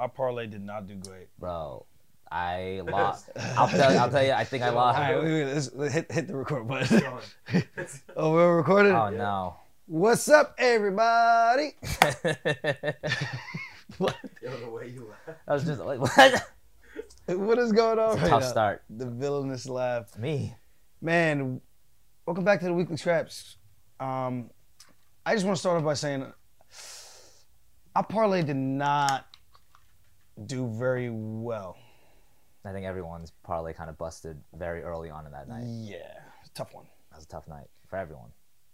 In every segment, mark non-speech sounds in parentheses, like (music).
Our parlay did not do great. bro. I (laughs) lost. I'll tell. I'll tell you. I think I lost. right, wait, wait, let's, let's hit, hit the record button. (laughs) oh, we're recording? Oh no. What's up, everybody? (laughs) what? Yo, the way you laugh. I was just like, what? What is going on It's a right tough now? start. The villainous laugh. Me. Man, welcome back to the Weekly Scraps. Um, I just want to start off by saying our parlay did not do very well. I think everyone's parlay kind of busted very early on in that night. Yeah, tough one. That was a tough night for everyone.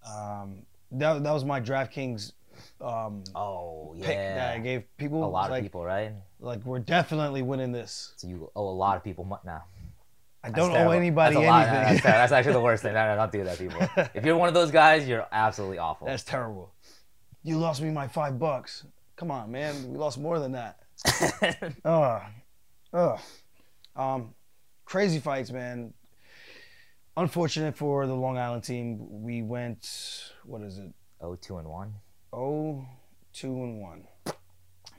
Um, that, that was my DraftKings um, Oh pick that I gave people. A lot like, of people, right? Like, we're definitely winning this. So you owe a lot of people money now. I don't owe anybody that's anything. That's, that's actually the worst thing. No, no, don't do that, people. (laughs) If you're one of those guys, you're absolutely awful. That's terrible. You lost me my five bucks. Come on, man. We lost more than that. Ugh. Ugh. Um, crazy fights, man. Unfortunate for the Long Island team. We went, what is it? oh, two and one. Oh, two and one.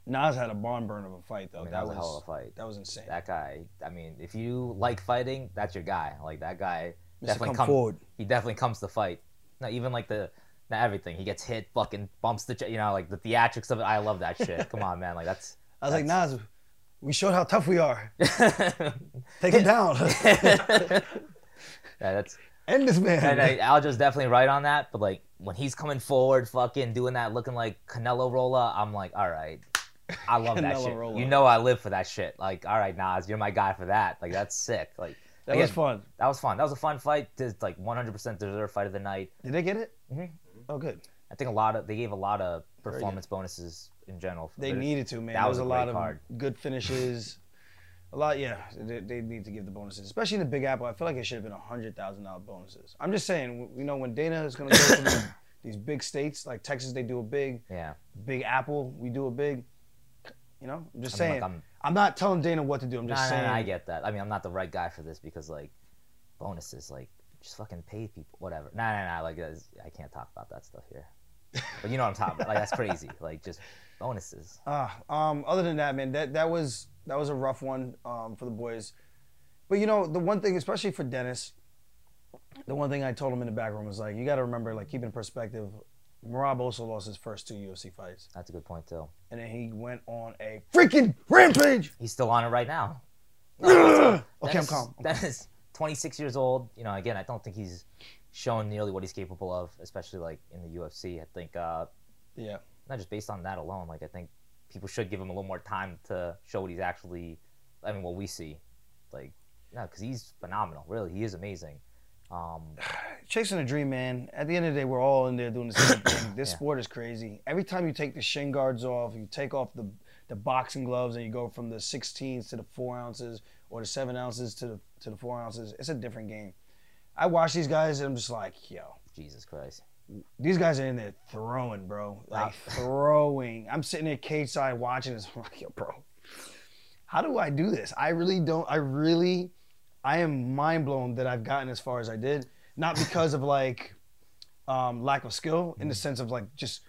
Nas had a barn burn of a fight, though. I mean, that, that was a hell of a fight. that was insane. That guy. I mean, if you like fighting, that's your guy. Like that guy Mr. definitely Come come- forward. He definitely comes to fight. Not even like the. Not everything. He gets hit, fucking bumps the, you know, like the theatrics of it. I love that shit. (laughs) Come on, man. Like that's. I was like, Nas, we showed how tough we are. (laughs) Take him down. (laughs) (laughs) yeah, that's. End this man. And I, Aljo's definitely right on that. But like when he's coming forward, fucking doing that, looking like Canelo Rolla, I'm like, all right, I love that shit. Rolla. You know, I live for that shit. Like, all right, Nas, you're my guy for that. Like, that's sick. Like, that again, was fun. That was fun. That was a fun fight. It's like 100% deserved fight of the night. Did they get it? Mhm. Oh, good. I think a lot of they gave a lot of performance bonuses in general. They There- needed to, man. that was was a lot of card. good finishes. A lot, yeah. They, they need to give the bonuses, especially in the Big Apple. I feel like it should have been a hundred thousand dollar bonuses. I'm just saying, you know, when Dana is going to go to these, (coughs) these big states like Texas, they do a big. Yeah. Big Apple, we do a big. You know, I'm just I mean, saying. like, I'm, I'm, not telling Dana what to do. I'm just nah, saying. nah, I get that. I mean, I'm not the right guy for this because like bonuses, like just fucking pay people, whatever. Nah, nah, nah. Like I can't talk about that stuff here. But you know what I'm talking about. Like that's crazy. Like just bonuses. Ah, um, other than that, man, that that was that was a rough one um, for the boys. But you know, the one thing, especially for Dennis, the one thing I told him in the back room was like, you got to remember, like, keep in perspective. Merab also lost his first two UFC fights, That's a good point too. and then he went on a freaking rampage. He's still on it right now. (laughs) okay, I'm Dennis- calm. Dennis, 26 years old. You know, again, I don't think he's shown nearly what he's capable of, especially like in the UFC. I think uh, Yeah, not just based on that alone. Like I think people should give him a little more time to show what he's actually. I mean, what we see, like, no, because he's phenomenal. Really, he is amazing. Um, (sighs) chasing a dream, man. At the end of the day, we're all in there doing the same thing. (coughs) This Yeah. sport is crazy. Every time you take the shin guards off, you take off the the boxing gloves, and you go from the 16s to the four ounces or the seven ounces to the to the four ounces. It's a different game. I watch these guys, and I'm just like, yo, Jesus Christ. These guys are in there throwing, bro. Like throwing. I'm sitting there cage side watching this. (laughs) I'm like, yo, bro, how do I do this? I really don't. I really, I am mind blown that I've gotten as far as I did. Not because of like um, lack of skill, in the sense of like just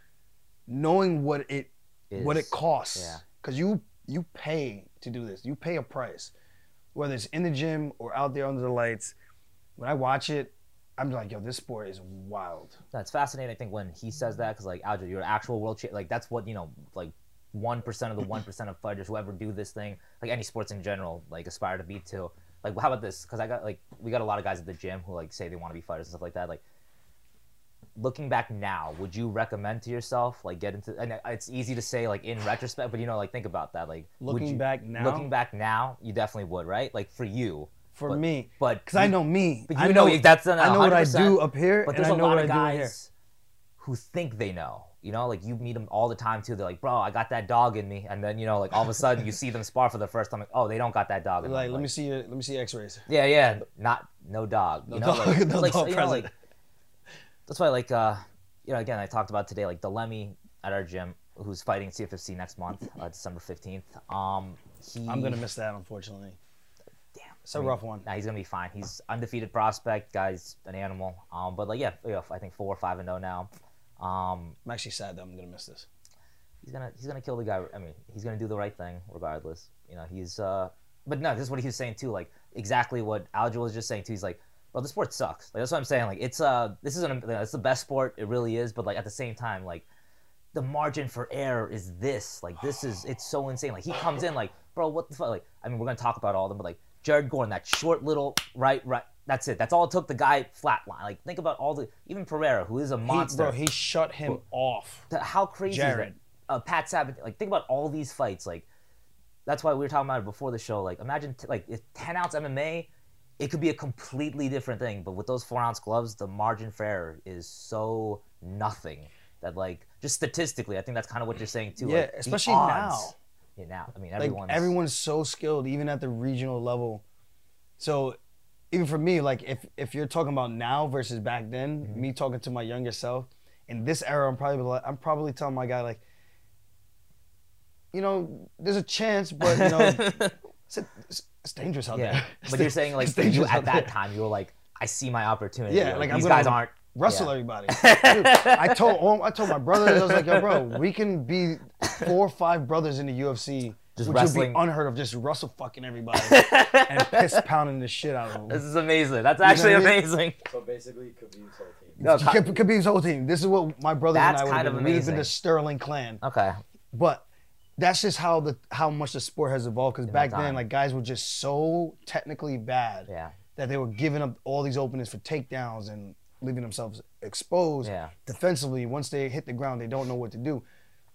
knowing what it what it costs. yeah. Because you you pay to do this. You pay a price, whether it's in the gym or out there under the lights. When I watch it, I'm like, yo, this sport is wild. That's fascinating. I think when he says that, because like Aljo, you're an actual world champ. Like that's what you know, like one percent of the one percent of fighters who ever do this thing, like any sports in general, like aspire to be too. Like, how about this? Because I got like we got a lot of guys at the gym who like say they want to be fighters and stuff like that. Like, looking back now, would you recommend to yourself like get into? And it's easy to say like in retrospect, but you know, like think about that. Like would Looking you- back now? looking back now, you definitely would, right? Like for you, For But- me, but because I know me. But I you know, that's an- I know what I do up here, But and there's I a know lot of I do here. guys who think they know. You know, like you meet them all the time too. They're like, "Bro, I got that dog in me," and then you know, like all of a sudden you see them spar for the first time. Like, oh, they don't got that dog in Like, let me see your, let me see X-rays. Yeah, yeah, not no dog. You No know, dog- like, no like, dog you know, present. like that's why, like, uh, you know, again, I talked about today, like Delemy at our gym, who's fighting CFFC next month, uh, December fifteenth. Um, he, I'm gonna miss that, unfortunately. It's a rough one. Nah, he's gonna be fine. He's undefeated prospect, guy's an animal. Um, but like, yeah, yeah, I think four or five and zero now. Um, I'm actually sad that I'm gonna miss this. he's gonna he's gonna kill the guy. I mean, he's gonna do the right thing regardless. You know, he's uh, but no, this is what he was saying too. Like exactly what Aljo was just saying too. He's like, bro, the sport sucks. Like that's what I'm saying. Like it's uh, this isn't it's the best sport. It really is. But like at the same time, like the margin for error is this. Like this is it's so insane. Like he comes in like, bro, what the fuck? Like I mean, we're gonna talk about all of them, but like Jared Gordon, that short little right, right. That's it. That's all it took. The guy flatline. Like think about all the even Pereira, who is a He, monster. bro, he shut him off. Th- how crazy Jared. is that? Uh, Pat Sabat, like think about all these fights. Like that's why we were talking about it before the show. Like imagine t- like if ten ounce MMA, it could be a completely different thing. But with those four ounce gloves, the margin for error is so nothing that like just statistically, I think that's kind of what you're saying too. Yeah, like, especially now. Yeah, now I mean Like everyone's everyone's so skilled, even at the regional level. So even for me, like if if you're talking about now versus back then, Mm-hmm. me talking to my younger self, in this era, I'm probably like- I'm probably telling my guy like, you know, there's a chance, but you know, (laughs) it's, it's, it's dangerous out yeah. there. But you're saying like (laughs) It's you at that there. time you were like, I see my opportunity. Yeah, like, I'm these gonna guys aren't. Wrestle Yeah. everybody. (laughs) Dude, I told oh, I told my brothers, I was like, yo, bro, we can be four or five brothers in the UFC, Just which wrestling. would be unheard of, just wrestle fucking everybody (laughs) and piss pounding the shit out of them. This is amazing. That's actually what I mean? amazing. So basically, Khabib's whole team. No, Ka- Khabib- Khabib's whole team. This is what my brother and I would kind have been. We'd have amazing. been the Sterling clan. Okay. But that's just how the how much the sport has evolved. Because back then, like guys were just so technically bad Yeah. that they were giving up all these openings for takedowns and leaving themselves exposed Yeah. defensively. Once they hit the ground, they don't know what to do.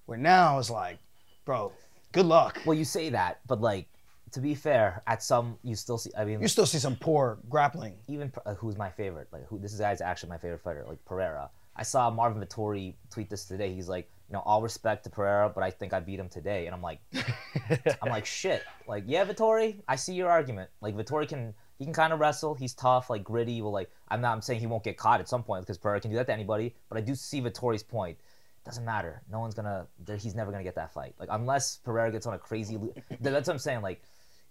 Where now it's like, bro, good luck. Well, you say that, but like to be fair, at some you still see. I mean, You still see some poor grappling. even uh, who's my favorite? Like who? This guy's actually my favorite fighter. Like Pereira. I saw Marvin Vettori tweet this today. He's like, you know, all respect to Pereira, but I think I beat him today. And I'm like, (laughs) I'm like, shit. Like, yeah, Vettori, I see your argument. Like Vettori can he can kind of wrestle. He's tough, like gritty. Well, like I'm not. I'm saying he won't get caught at some point because Pereira can do that to anybody. But I do see Vettori's point. Doesn't matter. No one's gonna. He's never gonna get that fight. Like unless Pereira gets on a crazy. That's what I'm saying. Like,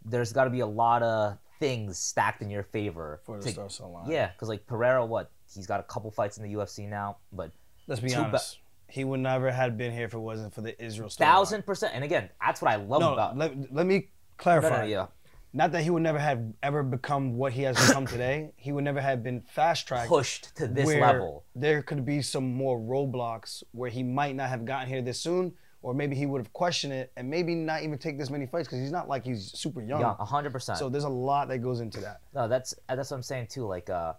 there's got to be a lot of things stacked in your favor. For the to- so long. yeah, because like Pereira, what he's got a couple fights in the UFC now, but Let's be Too ba- honest. he would never have been here if it wasn't for the Israel thousand percent. And again, that's what I love No, about. let, let me clarify. no, no, yeah, Not that he would never have ever become what he has become (laughs) today. He would never have been fast tracked. pushed to this level. There could be some more roadblocks where he might not have gotten here this soon, or maybe he would have questioned it and maybe not even take this many fights because he's not like he's super young. Yeah, hundred percent. So there's a lot that goes into that. No, that's that's what I'm saying too. Like, uh,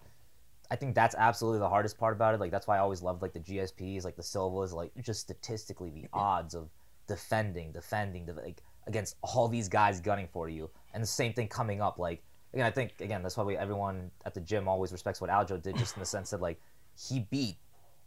I think that's absolutely the hardest part about it. Like, that's why I always loved like the GSPs, like the Silvas, like just statistically the odds of defending, defending, the, like against all these guys gunning for you, and the same thing coming up. Like, again, I think again that's why we everyone at the gym always respects what Aljo did, just in the sense that like he beat.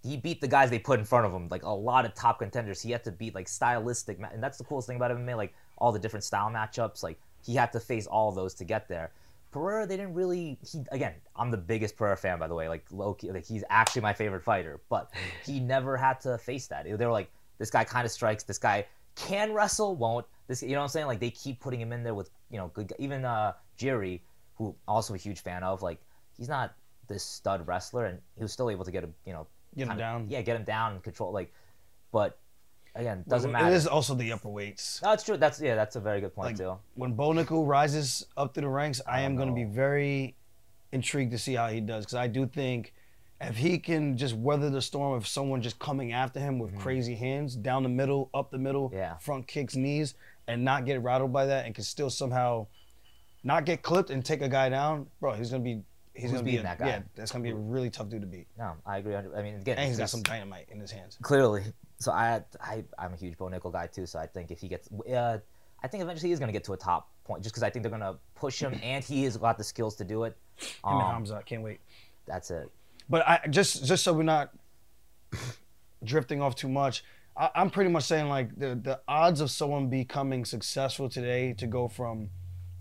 He beat the guys they put in front of him, like a lot of top contenders. He had to beat like stylistic, ma- and that's the coolest thing about MMA. Like all the different style matchups, like he had to face all those to get there. Pereira, they didn't really. He again, I'm the biggest Pereira fan, by the way. Like Loki, like he's actually my favorite fighter, but he never had to face that. They were like, this guy kind of strikes. This guy can wrestle, won't. This, you know what I'm saying? Like they keep putting him in there with, you know, good. Even uh, Jiri, who also a huge fan of, like he's not this stud wrestler, and he was still able to get a, you know, Get him down. Yeah, get him down and control. Like, but again, doesn't It matter. is also the upper weights. It's true. That's yeah, that's a very good point Like, too. When Bo Nickal rises up through the ranks, I, I am going to be very intrigued to see how he does because I do think if he can just weather the storm of someone just coming after him with crazy hands down the middle, up the middle, Mm-hmm. Yeah. front kicks, knees, and not get rattled by that, and can still somehow not get clipped and take a guy down, bro, he's gonna be. He's Who's gonna be a, that guy? Yeah, that's gonna be a really tough dude to beat, No, I agree. I mean, again, and he's got some dynamite in his hands. clearly. So I, I, I'm a huge Bo Nickal guy too. So I think if he gets, uh, I think eventually he's gonna get to a top point, just because I think they're gonna push him, and he has got the skills to do it. Him and Um, Hamza, can't wait. that's it. But I just just so we're not (clears throat) drifting off too much, I, I'm pretty much saying like the the odds of someone becoming successful today to go from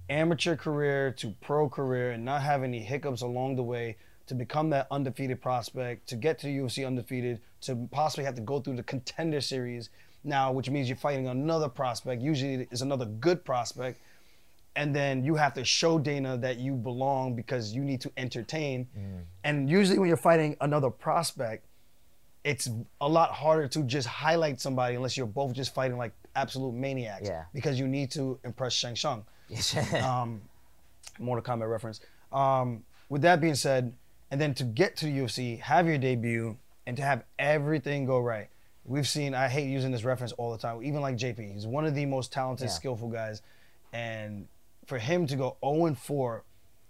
amateur career to pro career and not have any hiccups along the way to become that undefeated prospect to get to the UFC undefeated to possibly have to go through the contender series now which means you're fighting another prospect usually it's another good prospect and then you have to show Dana that you belong because you need to entertain. Mm. And usually when you're fighting another prospect, it's a lot harder to just highlight somebody unless you're both just fighting like absolute maniacs. Yeah. Because you need to impress Shang. Yeah. (laughs) Um, Mortal Kombat reference. Um, with that being said, and then to get to the UFC, have your debut, and to have everything go right. We've seen. I hate using this reference all the time. Even like JP, he's one of the most talented, Yeah. skillful guys, and for him to go 0 4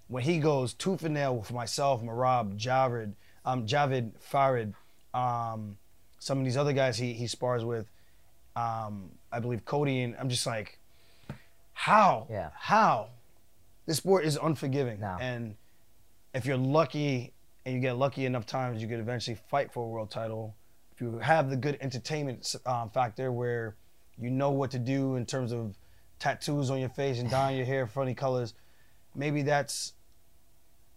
when he goes tooth and nail with myself, Merab, Javid, um, Javid, Farid, um, some of these other guys he he spars with, um, I believe Cody, and I'm just like, how? Yeah. How? This sport is unforgiving, No. and if you're lucky and you get lucky enough times, you could eventually fight for a world title. If you have the good entertainment um, factor where you know what to do in terms of tattoos on your face and dyeing your hair funny colors, maybe that's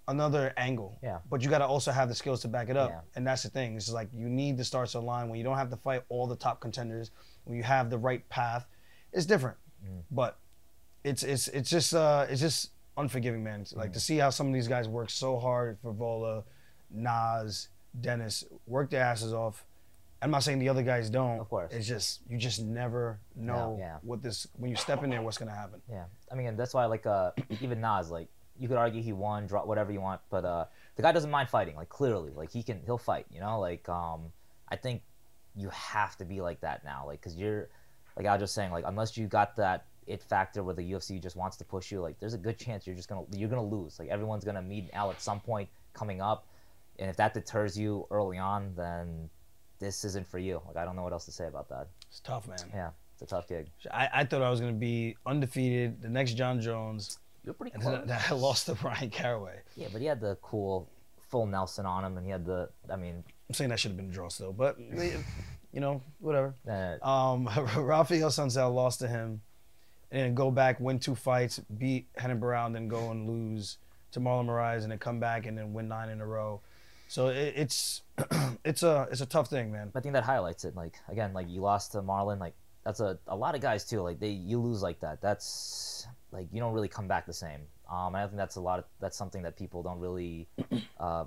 another angle. Yeah. But you got to also have the skills to back it up. Yeah. And that's the thing. It's like you need the stars to align when you don't have to fight all the top contenders. When you have the right path, it's different. Mm. But it's it's it's just uh it's just unforgiving, man. It's Mm. Like to see how some of these guys work so hard for Vola, Nas, Dennis, work their asses off. I'm not saying the other guys don't. Of course. It's just you just never know yeah. what this when you step in there what's gonna happen. Yeah, I mean, that's why like uh, (clears throat) even Nas, like you could argue he won, draw whatever you want, but uh, the guy doesn't mind fighting. Like clearly, like he can, he'll fight. You know, like um, I think you have to be like that now, like because you're, like I was just saying, like unless you got that it factor where the UFC just wants to push you, like there's a good chance you're just gonna you're gonna lose. Like everyone's gonna meet Al at some point coming up, and if that deters you early on, then this isn't for you. Like I don't know what else to say about that. It's tough, man. Yeah, it's a tough gig. I, I thought I was gonna be undefeated, the next Jon Jones, You're pretty and then I lost to Bryan Caraway. Yeah, but he had the cool full Nelson on him, and he had the. I mean, I'm saying that should have been a draw still, but you know, whatever. uh, Um, (laughs) Raphael Assunção lost to him, and then go back, win two fights, beat Renan Barão, and then go and lose to Marlon Moraes, and then come back and then win nine in a row. So it, it's (clears throat) it's a it's a tough thing, man. I think that highlights it. Like again, like you lost to Marlon. Like that's a a lot of guys too. Like they you lose like that. That's like you don't really come back the same. Um, and I think that's a lot of that's something that people don't really, (clears throat) uh,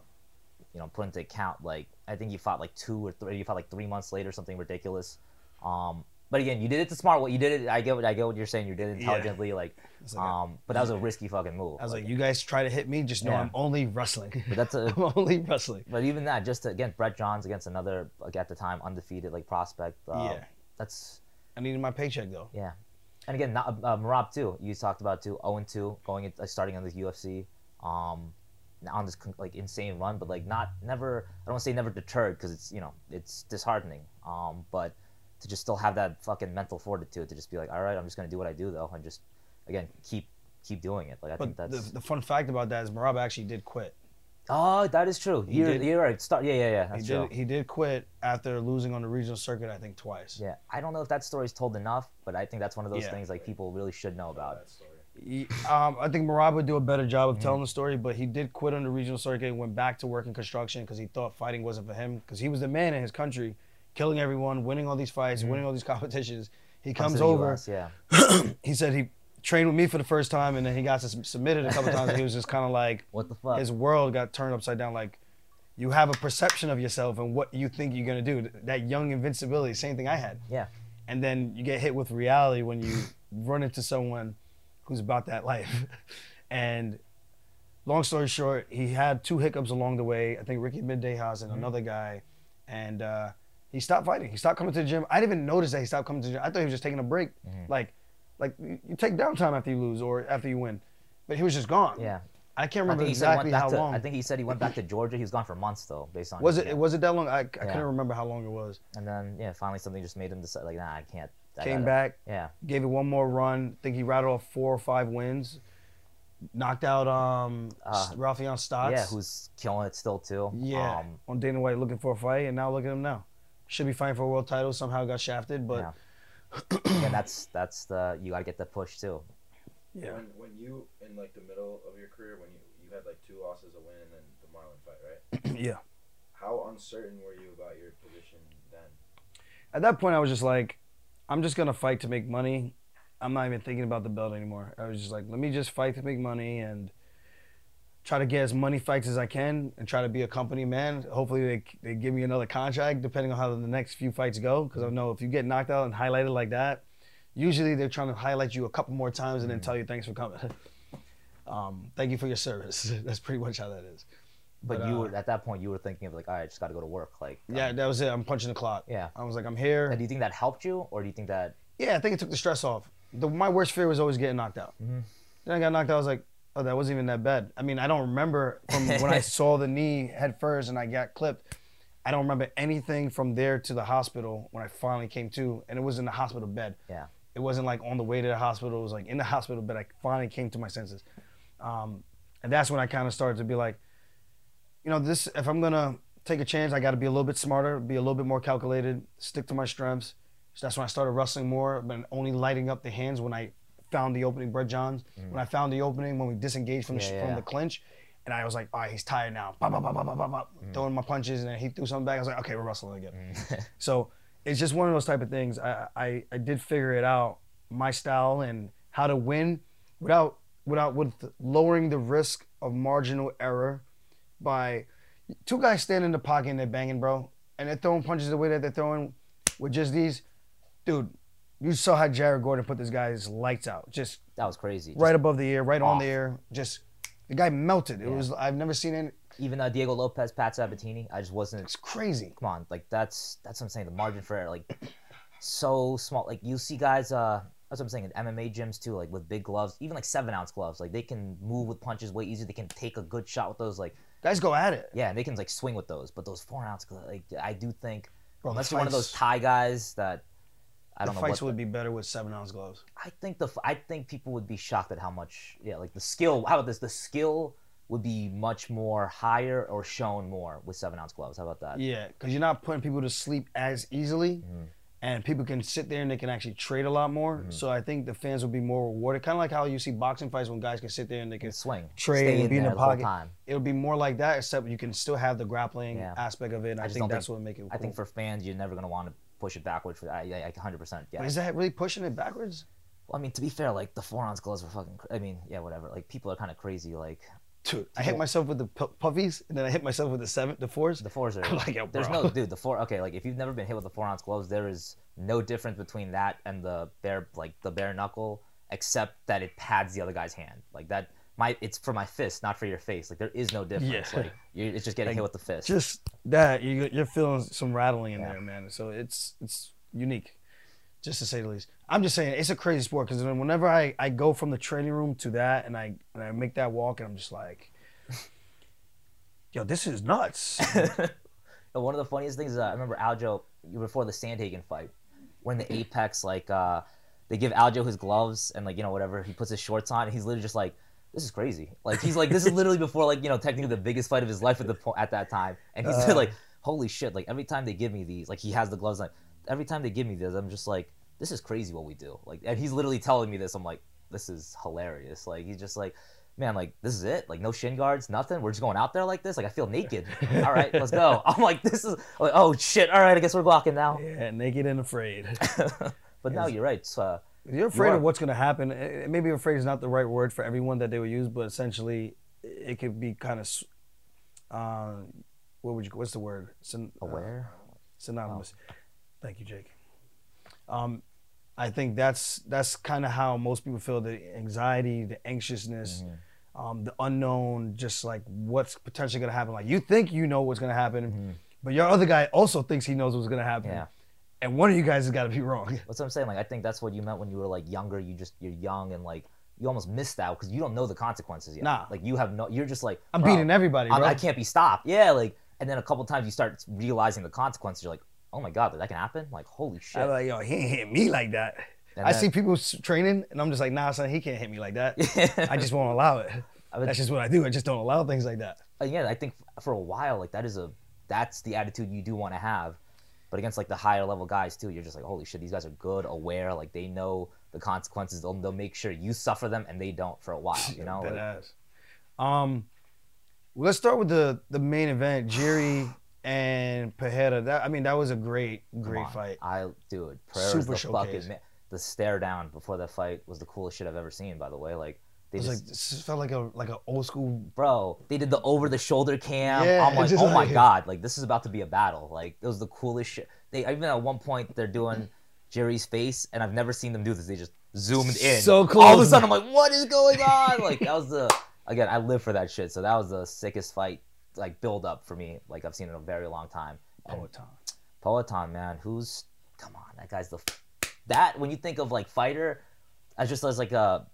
you know, put into account. Like I think you fought like two or three. You fought like three months later, something ridiculous. Um, but again, you did it the smart way. You did it. I get what I get what you're saying. You did it Yeah. intelligently. Like, It's like a- um, but that was a risky fucking move. I was like, you guys try to hit me, just know Yeah. I'm only wrestling. But that's (laughs) a I'm only wrestling. But even that, just to, against Brett Johns, against another like at the time undefeated like prospect. Uh, Yeah. That's I needed my paycheck though. yeah. And again, not, uh, Merab too. You talked about too, 0 and 2, going in, uh, starting on the UFC, um, on this like insane run, but like not never. I don't want to say never deterred because it's you know it's disheartening. Um, but to just still have that fucking mental fortitude to just be like, all right, I'm just gonna do what I do though, and just again keep keep doing it. Like I think But that's the, the fun fact about that is Merab actually did quit. Oh that is true. He You're, did- you're right. Start yeah yeah yeah. He did true. he did quit after losing on the regional circuit, I think twice. Yeah, I don't know if that story's told enough, but I think that's one of those Yeah. things like people really should know about. That story. He- um, I think Merab would do a better job Mm-hmm. of telling the story, but he did quit on the regional circuit and went back to work in construction because he thought fighting wasn't for him. Because he was the man in his country, killing everyone, winning all these fights, winning all these (laughs) competitions. He Comes comes to the over. US, yeah, (clears throat) He said he trained with me for the first time, and then he got submitted a couple times. and he was just kind of like (laughs) what the fuck? his world got turned upside down. Like you have a perception of yourself and what you think you're gonna do. That young invincibility, same thing I had. Yeah, And then you get hit with reality when you (laughs) run into someone who's about that life. (laughs) And long story short, he had two hiccups along the way. I think Ricky Bandejas and another guy, and uh, he stopped fighting. He stopped coming to the gym. I didn't even notice that he stopped coming to the gym. I thought he was just taking a break. Like, like you take downtime after you lose or after you win, but he was just gone. yeah. I can't remember think he said he exactly how to. long. I think he said he went back to Georgia. He was gone for months though, based on was it was it that long? I, I Yeah. couldn't remember how long it was. And then yeah, finally something just made him decide like, nah, I can't. I Came gotta- back, Yeah, gave it one more run. think he rattled off four or five wins. Knocked out um Uh, Raufeon Stots. yeah, who's killing it still too. yeah um, on Dana White looking for a fight, and now look at him now. Should be fighting for a world title. Somehow got shafted, but yeah. And that's that's the you gotta get the push too. yeah. When, when you in like the middle of your career, when you you had like two losses, a win, and then the Marlon fight, right? (clears throat) yeah. How uncertain were you about your position then? At that point, I was just like, I'm just gonna fight to make money. I'm not even thinking about the belt anymore. I was just like, let me just fight to make money, and try to get as many fights as I can and try to be a company man. Hopefully they they give me another contract depending on how the next few fights go. Because I know if you get knocked out and highlighted like that, usually they're trying to highlight you a couple more times and then tell you thanks for coming. (laughs) um, thank you for your service. (laughs) That's pretty much how that is. But, But, you uh, were at that point you were thinking of like, all right, I just got to go to work. Like, um, Yeah, that was it. I'm punching the clock. yeah. I was like, I'm here. And do you think that helped you, or do you think that Yeah, I think it took the stress off. The, my worst fear was always getting knocked out. Mhm. Then I got knocked out. I was like, oh, that wasn't even that bad. I mean, I don't remember from when I (laughs) saw the knee head first and I got clipped. I don't remember anything from there to the hospital when I finally came to, and it was in the hospital bed. Yeah. It wasn't like on the way to the hospital. It was like in the hospital bed. I finally came to my senses, um, and that's when I kind of started to be like, you know, this. If I'm gonna take a chance, I got to be a little bit smarter, be a little bit more calculated, stick to my strengths. So that's when I started wrestling more, but only lighting up the hands when I found the opening. Brett Johns, when I found the opening, when we disengaged from the, Mm. Yeah, from the clinch, and I was like, all right, he's tired now. Bop, bop, Mm. Throwing my punches, and then he threw something back. I was like, okay, we're wrestling again. (laughs) So it's just one of those type of things. I, I I did figure it out, my style and how to win without without with lowering the risk of marginal error by two guys standing in the pocket and they're banging, bro, and they're throwing punches the way that they're throwing with just these, dude. You saw how Jared Gordon put this guy's lights out, just that was crazy? right above the ear, right on the ear, just the guy melted. It Yeah. was I've never seen it. Even uh, Diego Lopez, Pat Sabatini, I just wasn't. It's crazy. Come on, like that's that's what I'm saying. The margin for error, like so small. Like you see guys, uh, that's what I'm saying. In MMA gyms too, like with big gloves, even like seven ounce gloves, like they can move with punches way easier. They can take a good shot with those. Like Guys go at it. yeah, they can like swing with those. But those four ounce, gloves, like I do think, Bro, unless you're one of those Thai guys that I The don't know fights would be better with seven ounce gloves. I think the I think people would be shocked at how much yeah like the skill. How about this? The skill would be much more higher or shown more with seven ounce gloves. How about that? Yeah, because you're not putting people to sleep as easily, Mm-hmm. and people can sit there and they can actually trade a lot more. So I think the fans will be more rewarded. Kind of like how you see boxing fights when guys can sit there and they can Can swing, trade stay and be in the pocket. It'll be more like that, except you can still have the grappling Yeah. aspect of it. And I, just think that's think- what make it. Cool. I think for fans, you're never gonna want to push it backwards. For I, I, I 100% yeah. But is that really pushing it backwards? Well, I mean, to be fair, like the four ounce gloves were fucking. Cr- I mean, yeah, whatever. Like people are kind of crazy. Like Dude, I hit myself with the pu- puffies, and then I hit myself with the seven, the fours. the fours are. I'm like, yo, There's no dude. The four. Okay, like if you've never been hit with the four ounce gloves, there is no difference between that and the bare like the bare knuckle, except that it pads the other guy's hand. Like that. My it's for my fist, not for your face. Like there is no difference. Yeah. Like you it's just getting hit with the fist. Just that you, you're feeling some rattling in Yeah. there, man. So it's it's unique, just to say the least. I'm just saying it's a crazy sport because whenever I, I go from the training room to that and I and I make that walk and I'm just like, (laughs) yo, this is nuts. (laughs) One of the funniest things is uh, I remember Aljo before the Sandhagen fight, when the Apex like uh, they give Aljo his gloves and like you know whatever he puts his shorts on and he's literally just like this is crazy like he's like this is literally before like you know technically the biggest fight of his life at the po- at that time and he's Uh. like holy shit like every time they give me these like he has the gloves on every time they give me this I'm just like this is crazy what we do like and he's literally telling me this I'm like this is hilarious like he's just like man, like this is it. Like no shin guards, nothing. We're just going out there like this. Like I feel naked. (laughs) All right, let's go. I'm like, this is like, oh shit. All right, I guess we're walking now. yeah, naked and afraid. (laughs) But no, you're right. It's, uh, You're afraid are. of what's going to happen. Eh, Maybe afraid is not the right word for everyone that they would use, but essentially, it could be kind of, uh, what would you? What's the word? Syn- uh, aware. synonymous. Thank you, Jake. Um, I think that's that's kind of how most people feel: the anxiety, the anxiousness, um, the unknown, just like what's potentially going to happen. Like you think you know what's going to happen, but your other guy also thinks he knows what's going to happen, Yeah. And one of you guys has got to be wrong. (laughs) That's what I'm saying. Like I think that's what you meant when you were like younger. You just you're young and like you almost missed out because you don't know the consequences yet. Nah. Like you have no. You're just like I'm beating everybody, I'm- bro. I can't be stopped. Yeah. Like and then a couple times you start realizing the consequences. You're like, oh my god, that can happen. Like holy shit. I'm like, yo, he ain't hit me like that. And I then- see people training, and I'm just like, nah, son, he can't hit me like that. (laughs) I just won't allow it. would- That's just what I do. I just don't allow things like that. again, I think for a while, like that is a that's the attitude you do want to have. But against like the higher level guys too, you're just like, holy shit, these guys are good, aware, like they know the consequences. They'll, they'll make sure you suffer them and they don't for a while. You (laughs) know, Like. Um, well, let's start with the the main event, Jerry (sighs) and Pajeda. That I mean, that was a great, great fight. I dude, prayers Super the showcase. fucking the stare down before that fight was the coolest shit I've ever seen. By the way, like They It was just, like this felt like a like an old school. bro, they did the over the shoulder cam. Yeah, I'm like, just oh my (laughs) god, like this is about to be a battle. Like it was the coolest shit. They even at one point they're doing Jerry's face, and I've never seen them do this. They just zoomed in. So cool. All of a sudden, I'm like, what is going on? Like that was the again, I live for that shit. So that was the sickest fight, like build up for me. Like I've seen in a very long time. And Poatan. Peloton, man, who's come on, that guy's the that when you think of like fighter, I just as like a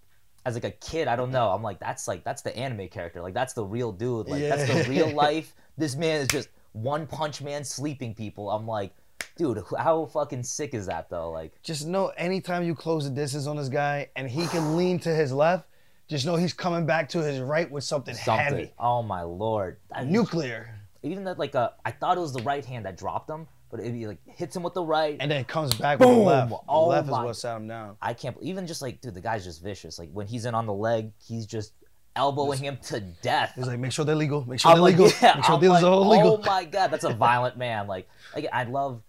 as like a kid, I don't know. I'm like that's like that's the anime character, like that's the real dude, like that's the real (laughs) life. This man is just one punch man sleeping people. I'm like, dude, how fucking sick is that though? Like, Just know anytime you close the distance on this guy and he can (sighs) lean to his left, just know he's coming back to his right with something, something. heavy, Oh my lord, nuclear, Even that like uh, I thought it was the right hand that dropped him, but it like hits him with the right. and then it comes back with the Boom! left. The Oh left my- is what sat him down. I can't even just like dude, the guy's just vicious. Like when he's in on the leg, he's just elbowing him to death. He's like, make sure they're legal. Make sure I'm they're like, legal. yeah, make sure dealers like, all oh legal. Oh my god, that's a (laughs) violent man. Like, again, I love,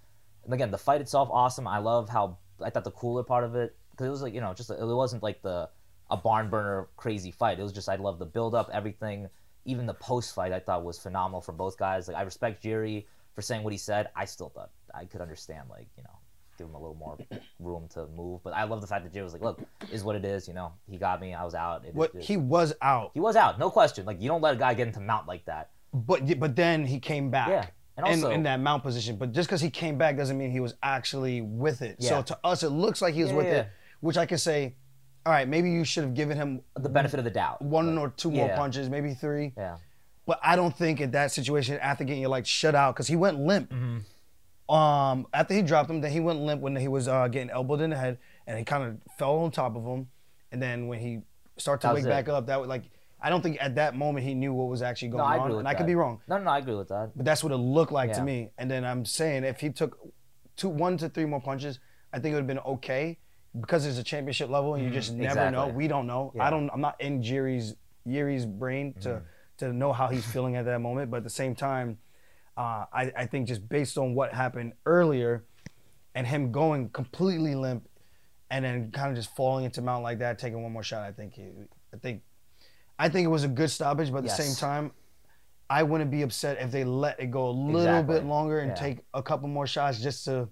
again, the fight itself awesome. I love how I thought the cooler part of it because it was like you know just it wasn't like the a barn burner crazy fight. It was just I love the build up, everything. Even the post fight I thought was phenomenal from both guys. Like I respect Jerry for saying what he said. I still thought I could understand like you know give him a little more (clears throat) room to move. But I love the fact that Jay was like, look, is what it is. You know, he got me. I was out. It What it- he was out, he was out, no question. Like you don't let a guy get into mount like that. but but then he came back. Yeah, and in, also in that mount position. But just because he came back doesn't mean he was actually with it. Yeah. So to us, it looks like he was Yeah, with yeah, it, which I can say, all right, maybe you should have given him the benefit of the doubt. one But- or two more yeah. punches, maybe three. Yeah. But I don't think in that situation, after getting your like shut out, because he went limp. Mm-hmm. Um, after he dropped him, then he went limp when he was uh, getting elbowed in the head, and he kind of fell on top of him. And then when he started to That wake it. back up, that was like I don't think at that moment he knew what was actually going No, I on, and I could be wrong. No, no, I agree with that. But that's what it looked like to me. And then I'm saying if he took two, one to three more punches, I think it would have been okay because it's a championship level and you just never know. Mm-hmm. exactly. We don't know. Yeah. I don't. I'm not in Jerry's Yuri's brain to Mm-hmm. To know how he's feeling at that moment. But at the same time, uh, I I think just based on what happened earlier, and him going completely limp, and then kind of just falling into mount like that, taking one more shot. I think he, I think, I think it was a good stoppage. But at the same time, I wouldn't be upset if they let it go a little Exactly. bit longer and Yeah. take a couple more shots just to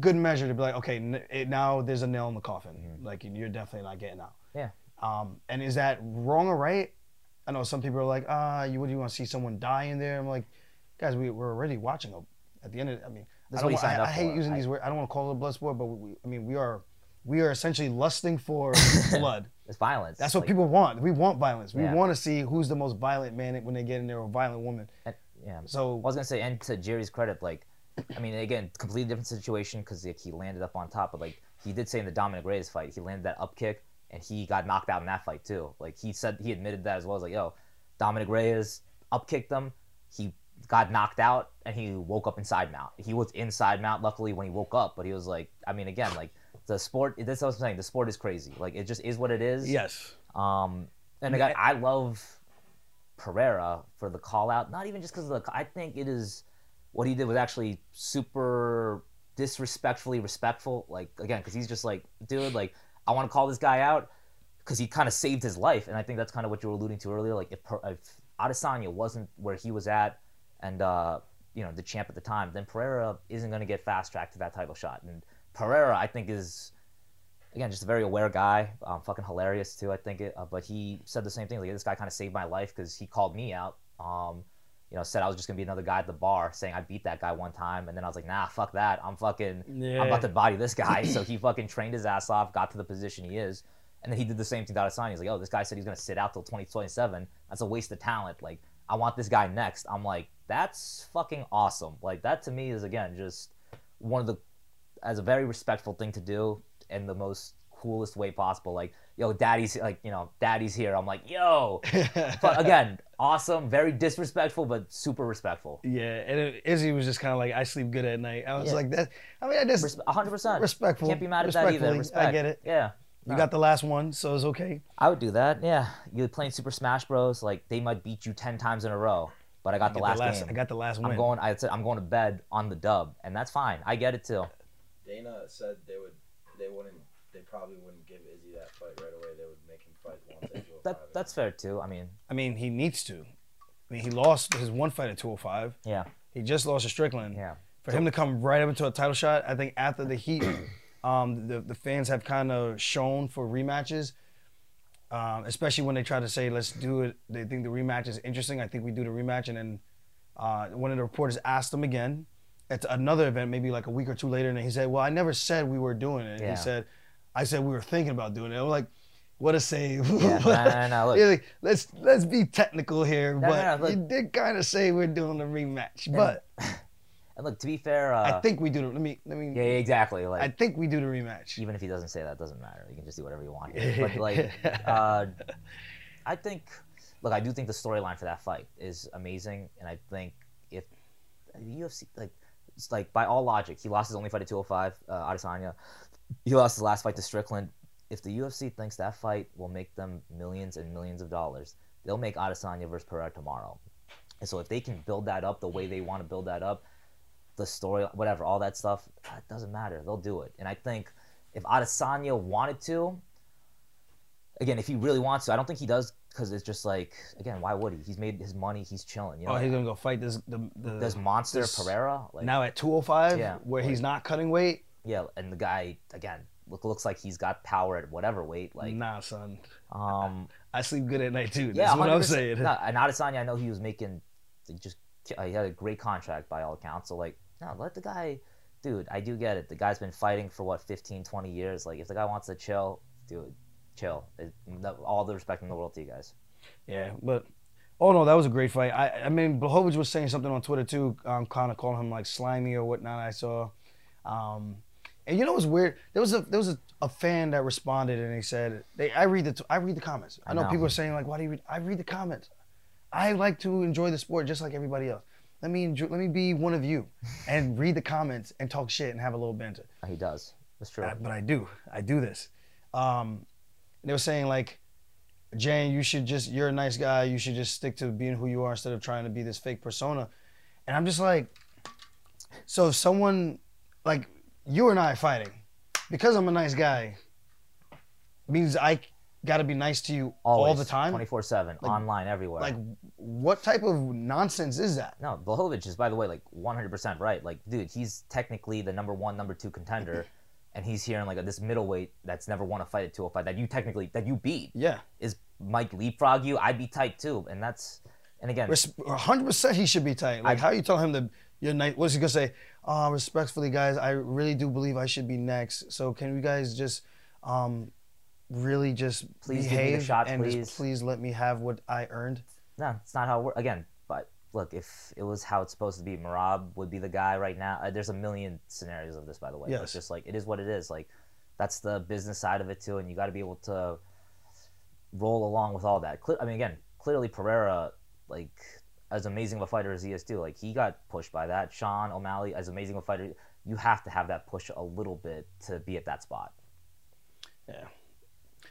good measure to be like, okay, n- it, now there's a nail in the coffin. Like you're definitely not getting out. Mm-hmm. Yeah. Um, and is that wrong or right? I know some people are like, ah, you would you want to see someone die in there? I'm like, guys, we, we're already watching a. At the end of, I mean, That's I what he I, signed up I hate for. using I- these words. I don't want to call it a blood sport, but we, I mean, we are, we are essentially lusting for (laughs) blood. It's violence. That's what Like, people want. We want violence. We Yeah. want to see who's the most violent man when they get in there or violent woman. and- Yeah. So I was gonna say, and to Jerry's credit, like, I mean, again, completely different situation because like, he landed up on top, but like he did say in the Dominick Reyes fight, he landed that up kick and he got knocked out in that fight too. Like he said, he admitted that as well. As like, yo, Dominick Reyes up kicked him. He got knocked out and he woke up inside mount. He was inside mount, luckily when he woke up, but he was like, I mean, again, like the sport. That's what I'm saying. The sport is crazy. Like it just is what it is. yes, Um, and again, I love Pereira for the call out. Not even just because of the. I think it is what he did was actually super disrespectfully respectful. Like again, because he's just like, dude, like I want to call this guy out because he kind of saved his life, and I think that's kind of what you were alluding to earlier. Like if, if Adesanya wasn't where he was at, and uh, you know the champ at the time, then Pereira isn't going to get fast tracked to that title shot. And Pereira, I think, is again just a very aware guy. Um, fucking hilarious too, I think. It, uh, but he said the same thing. Like this guy kind of saved my life because he called me out. Um, you know, said I was just gonna be another guy at the bar, saying I beat that guy one time, and then I was like, nah, fuck that. I'm fucking, Yeah. I'm about to body this guy. so he fucking trained his ass off, got to the position he is, and then he did the same thing to Adesanya. He's like, oh, this guy said he's gonna sit out till 2027. That's a waste of talent. Like, I want this guy next. I'm like, that's fucking awesome. Like that to me is again just one of the as a very respectful thing to do in the most coolest way possible. Like, yo, daddy's like, you know, daddy's here. I'm like, yo, (laughs) but again, awesome, very disrespectful, but super respectful. yeah. And it, Izzy was just kind of like, I sleep good at night. I was Yeah. like, that. I mean, I just Res- 100%. respectful. Can't be mad at that either. Respect. I get it. Yeah. You got the last one, so it's okay. I would do that. Yeah. You're playing Super Smash Bros. Like, they might beat you 10 times in a row, but I got the last, got the last, game. I got the last win. I'm going. I said I'm going to bed on the dub, and that's fine. I get it too. Dana said they would, they wouldn't, they probably wouldn't give Izzy that fight right away. They would make him fight fight 110, That that's fair too. I mean, I mean, he needs to. I mean, he lost his one fight at 205. yeah, He just lost to Strickland. yeah. For him to come right up into a title shot, I think after the heat, (clears throat) um, the the fans have kind of shown for rematches, um, especially when they try to say let's do it. They think the rematch is interesting. I think we do the rematch, and then uh, one of the reporters asked him again at another event, maybe like a week or two later, and he said, "Well, I never said we were doing it." Yeah. He said, "I said we were thinking about doing it." I'm like, "What a save!" (laughs) Yeah, no, no, no, look. Like, let's let's be technical here, No, but no, you did kind of say we're doing a rematch, but. (laughs) And look, to be fair, uh, I think we do. The, let me let me. yeah, yeah, exactly. Like, I think we do the rematch. even if he doesn't say that, it doesn't matter. You can just do whatever you want. But (laughs) like, uh, I think, look, I do think the storyline for that fight is amazing, and I think if the UFC, like, it's like by all logic, he lost his only fight at 205, uh, Adesanya. He lost his last fight to Strickland. If the UFC thinks that fight will make them millions and millions of dollars, they'll make Adesanya versus Pereira tomorrow. And so if they can build that up the way they want to build that up, the story, whatever, all that stuff, it doesn't matter. They'll do it. And I think if Adesanya wanted to, again, if he really wants to, I don't think he does because it's just like, again, why would he? He's made his money. He's chilling. You oh, know, oh, he's gonna go fight this the, the this monster this- Pereira. Like, now at 205, Yeah, where he's not cutting weight. yeah, and the guy again look looks like he's got power at whatever weight. Like, nah, son, um, I sleep good at night too. yeah, what I'm 100%. saying. No, and Adesanya, I know he was making, he just uh, he had a great contract by all accounts. So like, no, let the guy, dude. I do get it. The guy's been fighting for what 15, 20 years. Like, if the guy wants to chill, dude, chill. It, all the respect in the world to you guys. Yeah, but oh no, that was a great fight. I I mean, Blachowicz was saying something on Twitter too, um, kind of calling him like slimy or whatnot. I saw, um, and you know what's weird? There was a there was a, a fan that responded and he said, "They I read the t- I read the comments. I I know, know. people are saying like, why do you read? I read the comments. I like to enjoy the sport just like everybody else. Let me enjoy, let me be one of you (laughs) and read the comments and talk shit and have a little banter. He does. That's true. Uh, but I do. I do this. Um, they were saying like, Jane, you should just. You're a nice guy. You should just stick to being who you are instead of trying to be this fake persona. And I'm just like, so if someone like you and I fighting, because I'm a nice guy, means I got to be nice to you all the time. twenty four seven, Like- online, everywhere. Like, what type of nonsense is that? No, Blachowicz is, by the way, like 100% right. Like, dude, he's technically the number one, number two contender, (laughs) and he's here in like a, this middleweight that's never won a fight at 205 that you technically that you beat. Yeah, Is Mike leapfrog you? I'd be tight too, and that's and again, 100% he should be tight. Like, I- how you tell him that you're nice? What's he gonna say? Uh, respectfully, guys, I really do believe I should be next. So can you guys just, um, really just Please give me the behave shot, and please. just please let me have what I earned? no, it's not how it works. Again, but look, if it was how it's supposed to be, Merab would be the guy right now. Uh, there's a million scenarios of this, by the way. But It's just like it is what it is. Like that's the business side of it too, and you got to be able to roll along with all that. I mean, again, clearly Pereira, like as amazing of a fighter as he is too, like he got pushed by that. Sean O'Malley, as amazing of a fighter, you have to have that push a little bit to be at that spot. Yeah.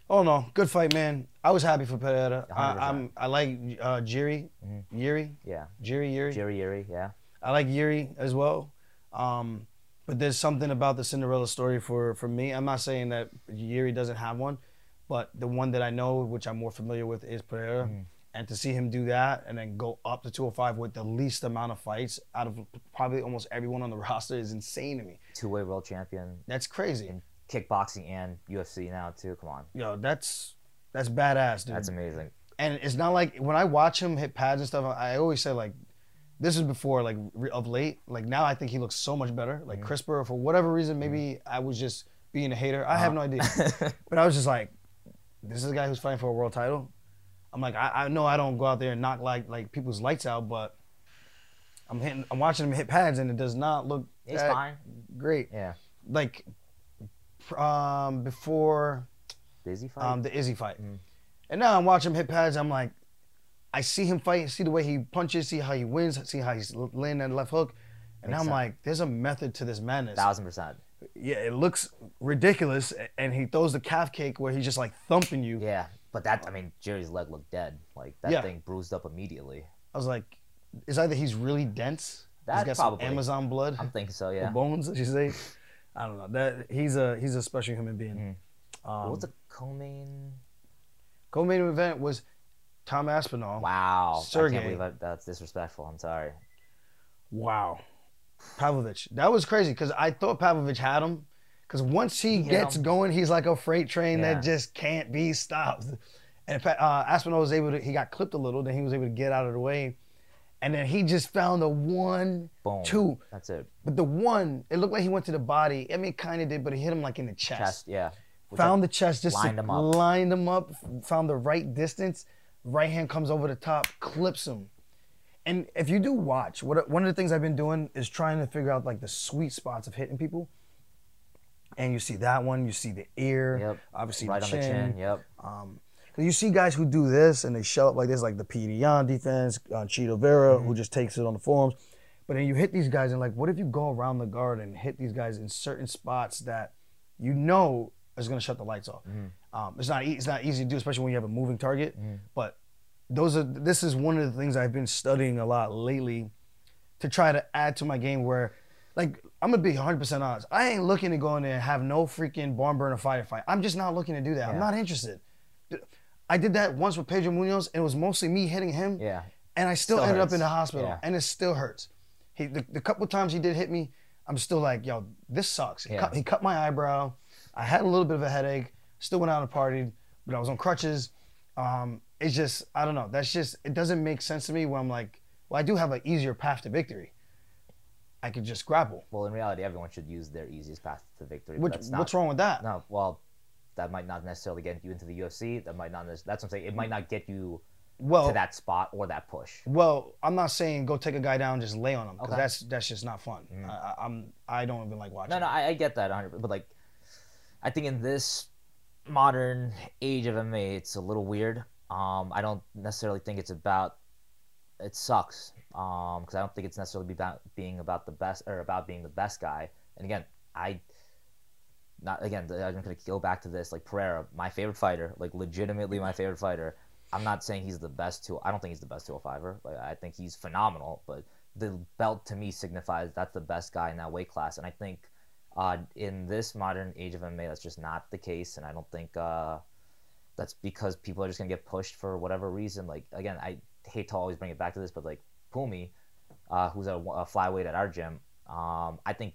Oh no, good fight, man. I was happy for Pereira. I, 100%. I'm I like uh, Jiri, Mhm. Yuri, Yeah, Jiri, Yuri. Jiri Yuri, yeah. I like Yuri as well. Um, but there's something about the Cinderella story for, for me. I'm not saying that Yuri doesn't have one, but the one that I know, which I'm more familiar with, is Pereira. Mhm. And to see him do that and then go up to 205 with the least amount of fights out of probably almost everyone on the (laughs) roster is insane to me. Two way world champion, That's crazy. in kickboxing and UFC now too. Come on, Yo, that's that's badass, dude. that's amazing. and it's not like when I watch him hit pads and stuff. I always say like, this is before like re- of late. Like now, I think he looks so much better, like Mm-hmm. crisper. For whatever reason, maybe I was just being a hater. I have no idea, Uh-huh. (laughs) but I was just like, this is a guy who's fighting for a world title. I'm like, I, I know I don't go out there and knock like like people's lights out, but I'm hitting, I'm watching him hit pads, and it does not look He's that fine. great. Yeah, Like, um, before busy fight. um, the Izzy fight. Mhm. And now I'm watching him hit pads. I'm like, I see him fight, see the way he punches, see how he wins, see how he's landing that left hook. And Makes I'm sense. like, there's a method to this madness. Thousand percent. Yeah, it looks ridiculous. And he throws the calf cake where he's just like thumping you. Yeah, but that I mean, Jerry's leg looked dead. Like that Yeah. thing bruised up immediately. I was like, is either he's really dense, That he's got probably. some Amazon blood, I'm thinking so. Yeah. bones, as you say. I don't know. That he's a he's a special human being. Mhm. Um, What's a co-main? Co-main event was Tom Aspinall. Wow. I can't believe that, that's disrespectful. I'm sorry. Wow. Pavlovich. That was crazy because I thought Pavlovich had him. Because once he hit gets going, he's like a freight train Yeah. that just can't be stopped. And uh, Aspinall was able to, he got clipped a little, then he was able to get out of the way. And then he just found the one, Boom. two. That's it. But the one, it looked like he went to the body. I mean, kind of did, but he hit him like in the chest. Chest, yeah. Which found the chest, just lined him up. lined him up, found the right distance. Right hand comes over the top, clips him. And if you do watch, what one of the things I've been doing is trying to figure out like the sweet spots of hitting people. And you see that one, you see the ear, Yep. obviously right the on chin. the chin. Yep. Um, you see guys who do this and they shell up like this, like the P. Dion defense, uh, Chito Vera, Mm-hmm. who just takes it on the forums. But then you hit these guys and like, what if you go around the guard and hit these guys in certain spots that you know is gonna shut the lights off? Mm-hmm. Um, it's not e- it's not easy to do, especially when you have a moving target. But those are this is one of the things I've been studying a lot lately to try to add to my game where like I'm gonna be 100 percent honest. I ain't looking to go in there and have no freaking barn burner firefight. I'm just not looking to do that. I'm not interested. I did that once with Pedro Munhoz, and it was mostly me hitting him. Yeah. And I still, Still ended up in the hospital, Yeah. and it still hurts. He the, the couple times he did hit me, I'm still like, yo, this sucks. He, Yeah. cut, he cut my eyebrow. I had a little bit of a headache. Still went out and partied, but I was on crutches. Um, it's just I don't know. That's just it doesn't make sense to me. When I'm like, well, I do have an easier path to victory. I could just grapple. Well, in reality, everyone should use their easiest path to victory. Which, that's not, what's wrong with that? No, well, that might not necessarily get you into the UFC. That might not. That's what I'm saying. It might not get you Well, to that spot or that push. Well, I'm not saying go take a guy down and just lay on him because Okay. that's that's just not fun. I, I- I'm I don't even like watching. No, no. I, I get that 100. But like, I think in this modern age of MMA, it's a little weird. Um, I don't necessarily think it's about. It sucks. Um, because I don't think it's necessarily about being about the best or about being the best guy. And again, I. Not again. I'm gonna go back to this. Like Pereira, my favorite fighter, like legitimately my favorite fighter. I'm not saying he's the best two. I don't think he's the best 205er. Like I think he's phenomenal, but the belt to me signifies that's the best guy in that weight class. And I think uh, in this modern age of MMA, that's just not the case. And I don't think uh, that's because people are just gonna get pushed for whatever reason. Like again, I hate to always bring it back to this, but like Pumi, uh, who's a, a flyweight at our gym, um, I think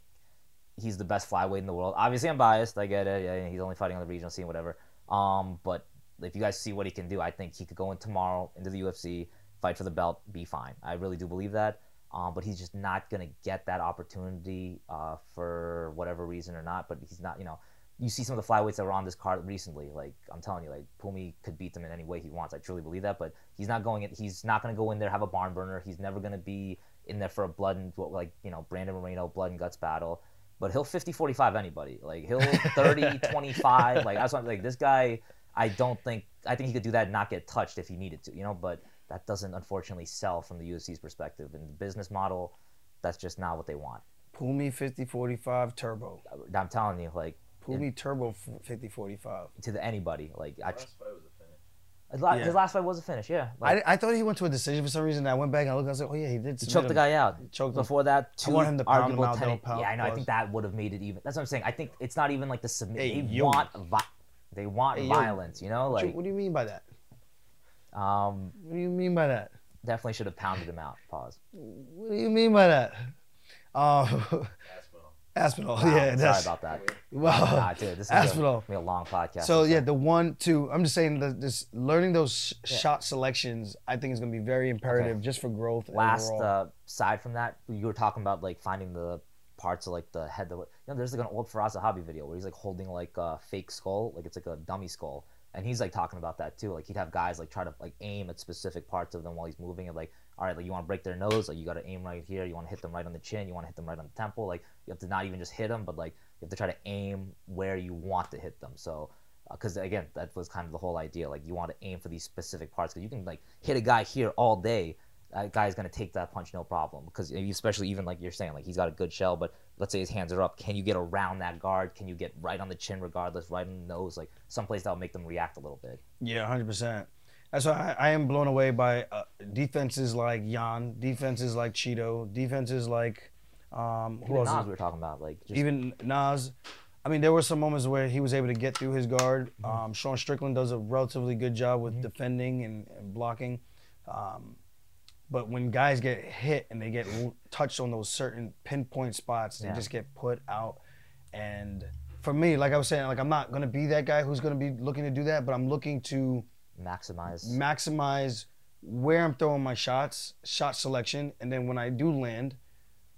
he's the best flyweight in the world. Obviously, I'm biased. I get it. Yeah, he's only fighting on the regional scene, whatever. Um, but if you guys see what he can do, I think he could go in tomorrow into the UFC, fight for the belt, be fine. I really do believe that. Um, but he's just not gonna get that opportunity uh, for whatever reason or not. But he's not, you know. You see some of the flyweights that were on this card recently. Like I'm telling you, like Pumi could beat them in any way he wants. I truly believe that. But he's not going. In, he's not going to go in there have a barn burner. He's never going to be in there for a blood and like you know Brandon Moreno blood and guts battle but he'll 50-45 anybody. Like he'll (laughs) 30-25. like that's what I'm like. This guy, I don't think. I think he could do that and not get touched if he needed to. You know, but that doesn't unfortunately sell from the UFC's perspective. And the business model, that's just not what they want. Pumi 5045 turbo. I'm telling you, like Pumi turbo f- 5045. to the anybody, like I, Last fight was a finish. his, Yeah. his last fight was a finish. Yeah, like, I, I thought he went to a decision for some reason. I went back and I looked. And I was like, oh yeah, he did. he submit choked the guy out. Choked him. Before that, two want him to pound him arguable out, ten- don't pound- Yeah, I know. I think that would have made it even. That's what I'm saying. I think it's not even like the submit. Hey, they yo. want vi- they want Hey, yo. violence. You know, What you- like what do you mean by that? um, What do you mean by that? definitely should have pounded him out. Pause. What do you mean by that? Uh, (laughs) Aspinall. (laughs) Wow, yeah, sorry about that. (laughs) well. Nah, dude, this is Aspinall. gonna be a long podcast. So yeah, the one, two. I'm just saying that this learning those sh- shot selections, I think is going to be very imperative just for growth. last uh, side from that, you were talking about like finding the parts of like the head. That, you know, there's like an old Firas Zahabi video where he's like holding like a fake skull, like it's like a dummy skull, and he's like talking about that too. Like he'd have guys like try to like aim at specific parts of them while he's moving, and like, all right, like you want to break their nose, like you got to aim right here. You want to hit them right on the chin. You want to hit them right on the temple. Like you have to not even just hit them, but like you have to try to aim where you want to hit them. So uh, because again that was kind of the whole idea like you want to aim for these specific parts because you can like hit a guy here all day that guy's going to take that punch no problem because especially even like you're saying like he's got a good shell but let's say his hands are up can you get around that guard can you get right on the chin regardless right on the nose like someplace that'll make them react a little bit Yeah, hundred percent. That's why I, I am blown away by uh, defenses like Yan, defenses like Chito, defenses like um, who even else? Nas is- we were talking about like just Even Nas. I mean, there were some moments where he was able to get through his guard. Mm-hmm. Um, Sean Strickland does a relatively good job with defending and, and blocking. Um, but when guys get hit and they get touched on those certain pinpoint spots, they Yeah. just get put out. And for me, like I was saying, like I'm not gonna be that guy who's gonna be looking to do that, but I'm looking to Maximize. maximize where I'm throwing my shots, shot selection, and then when I do land,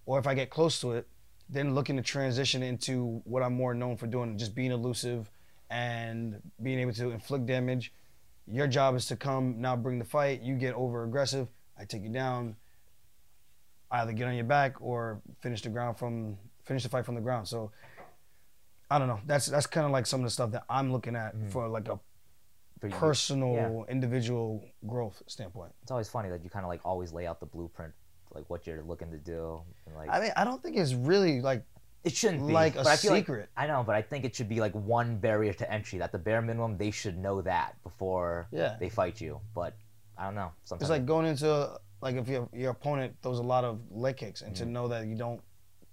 or if I get close to it, then looking to transition into what I'm more known for doing, just being elusive and being able to inflict damage. Your job is to come now bring the fight. You get over aggressive. I take you down. I Either get on your back or finish the ground from finish the fight from the ground. So I don't know. That's that's kind of like some of the stuff that I'm looking at mm-hmm. for like a for you. personal, individual growth standpoint. It's always funny that you kind of like always lay out the blueprint, like what you're looking to do. And like I mean, I don't think it's really like it shouldn't be like a but I feel like- secret. I know, but I think it should be like one barrier to entry. That the bare minimum they should know that before Yeah. they fight you. But I don't know. Sometimes it's like going into like if your your opponent throws a lot of leg kicks and to know that you don't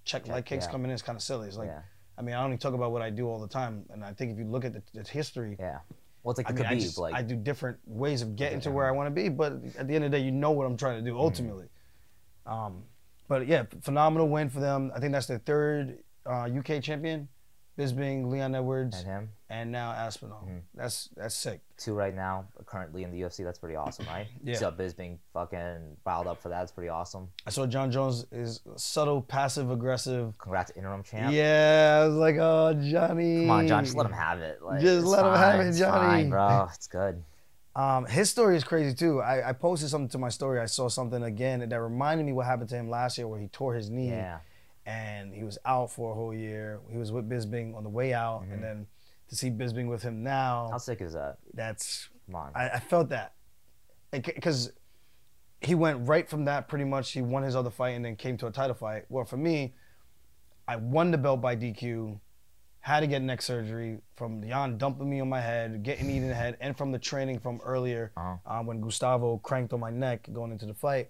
check, leg kicks Mm-hmm. yeah. coming in is kind of silly. It's like yeah, I mean, I only talk about what I do all the time, and I think if you look at the, the history, yeah. Well, it's like I the mean, I, Khabib, just, like I do different ways of getting to where I want to be, but at the end of the day, you know what I'm trying to Mm-hmm. do ultimately. Um, but yeah, phenomenal win for them. I think that's their third uh, UK champion, Bisping, Leon Edwards, and him and now Aspinall. Mm-hmm. That's that's sick. two right now currently in the UFC. That's pretty awesome, right? (clears throat) Yeah. So Bisping fucking riled up for that. It's pretty awesome. I saw Jon Jones is subtle, passive aggressive. Congrats, interim champ. Yeah, I was like, oh Johnny. Come on, John, just let him have it. Like, Just let him have fine, it, it's Johnny. Fine, bro. It's good. Um, his story is crazy too. I, I posted something to my story. I saw something again that reminded me what happened to him last year, where he tore his knee Yeah. And he was out for a whole year. He was with Bisping on the way out, Mm-hmm. and then to see Bisping with him now, How sick is that? that's Come on. I, I felt that because he went right from that pretty much. He won his other fight and then came to a title fight. Well, for me, I won the belt by DQ, had to get neck surgery from Yan dumping me on my head, getting me in the head, and from the training from earlier Uh-huh. um, when Gustavo cranked on my neck going into the fight.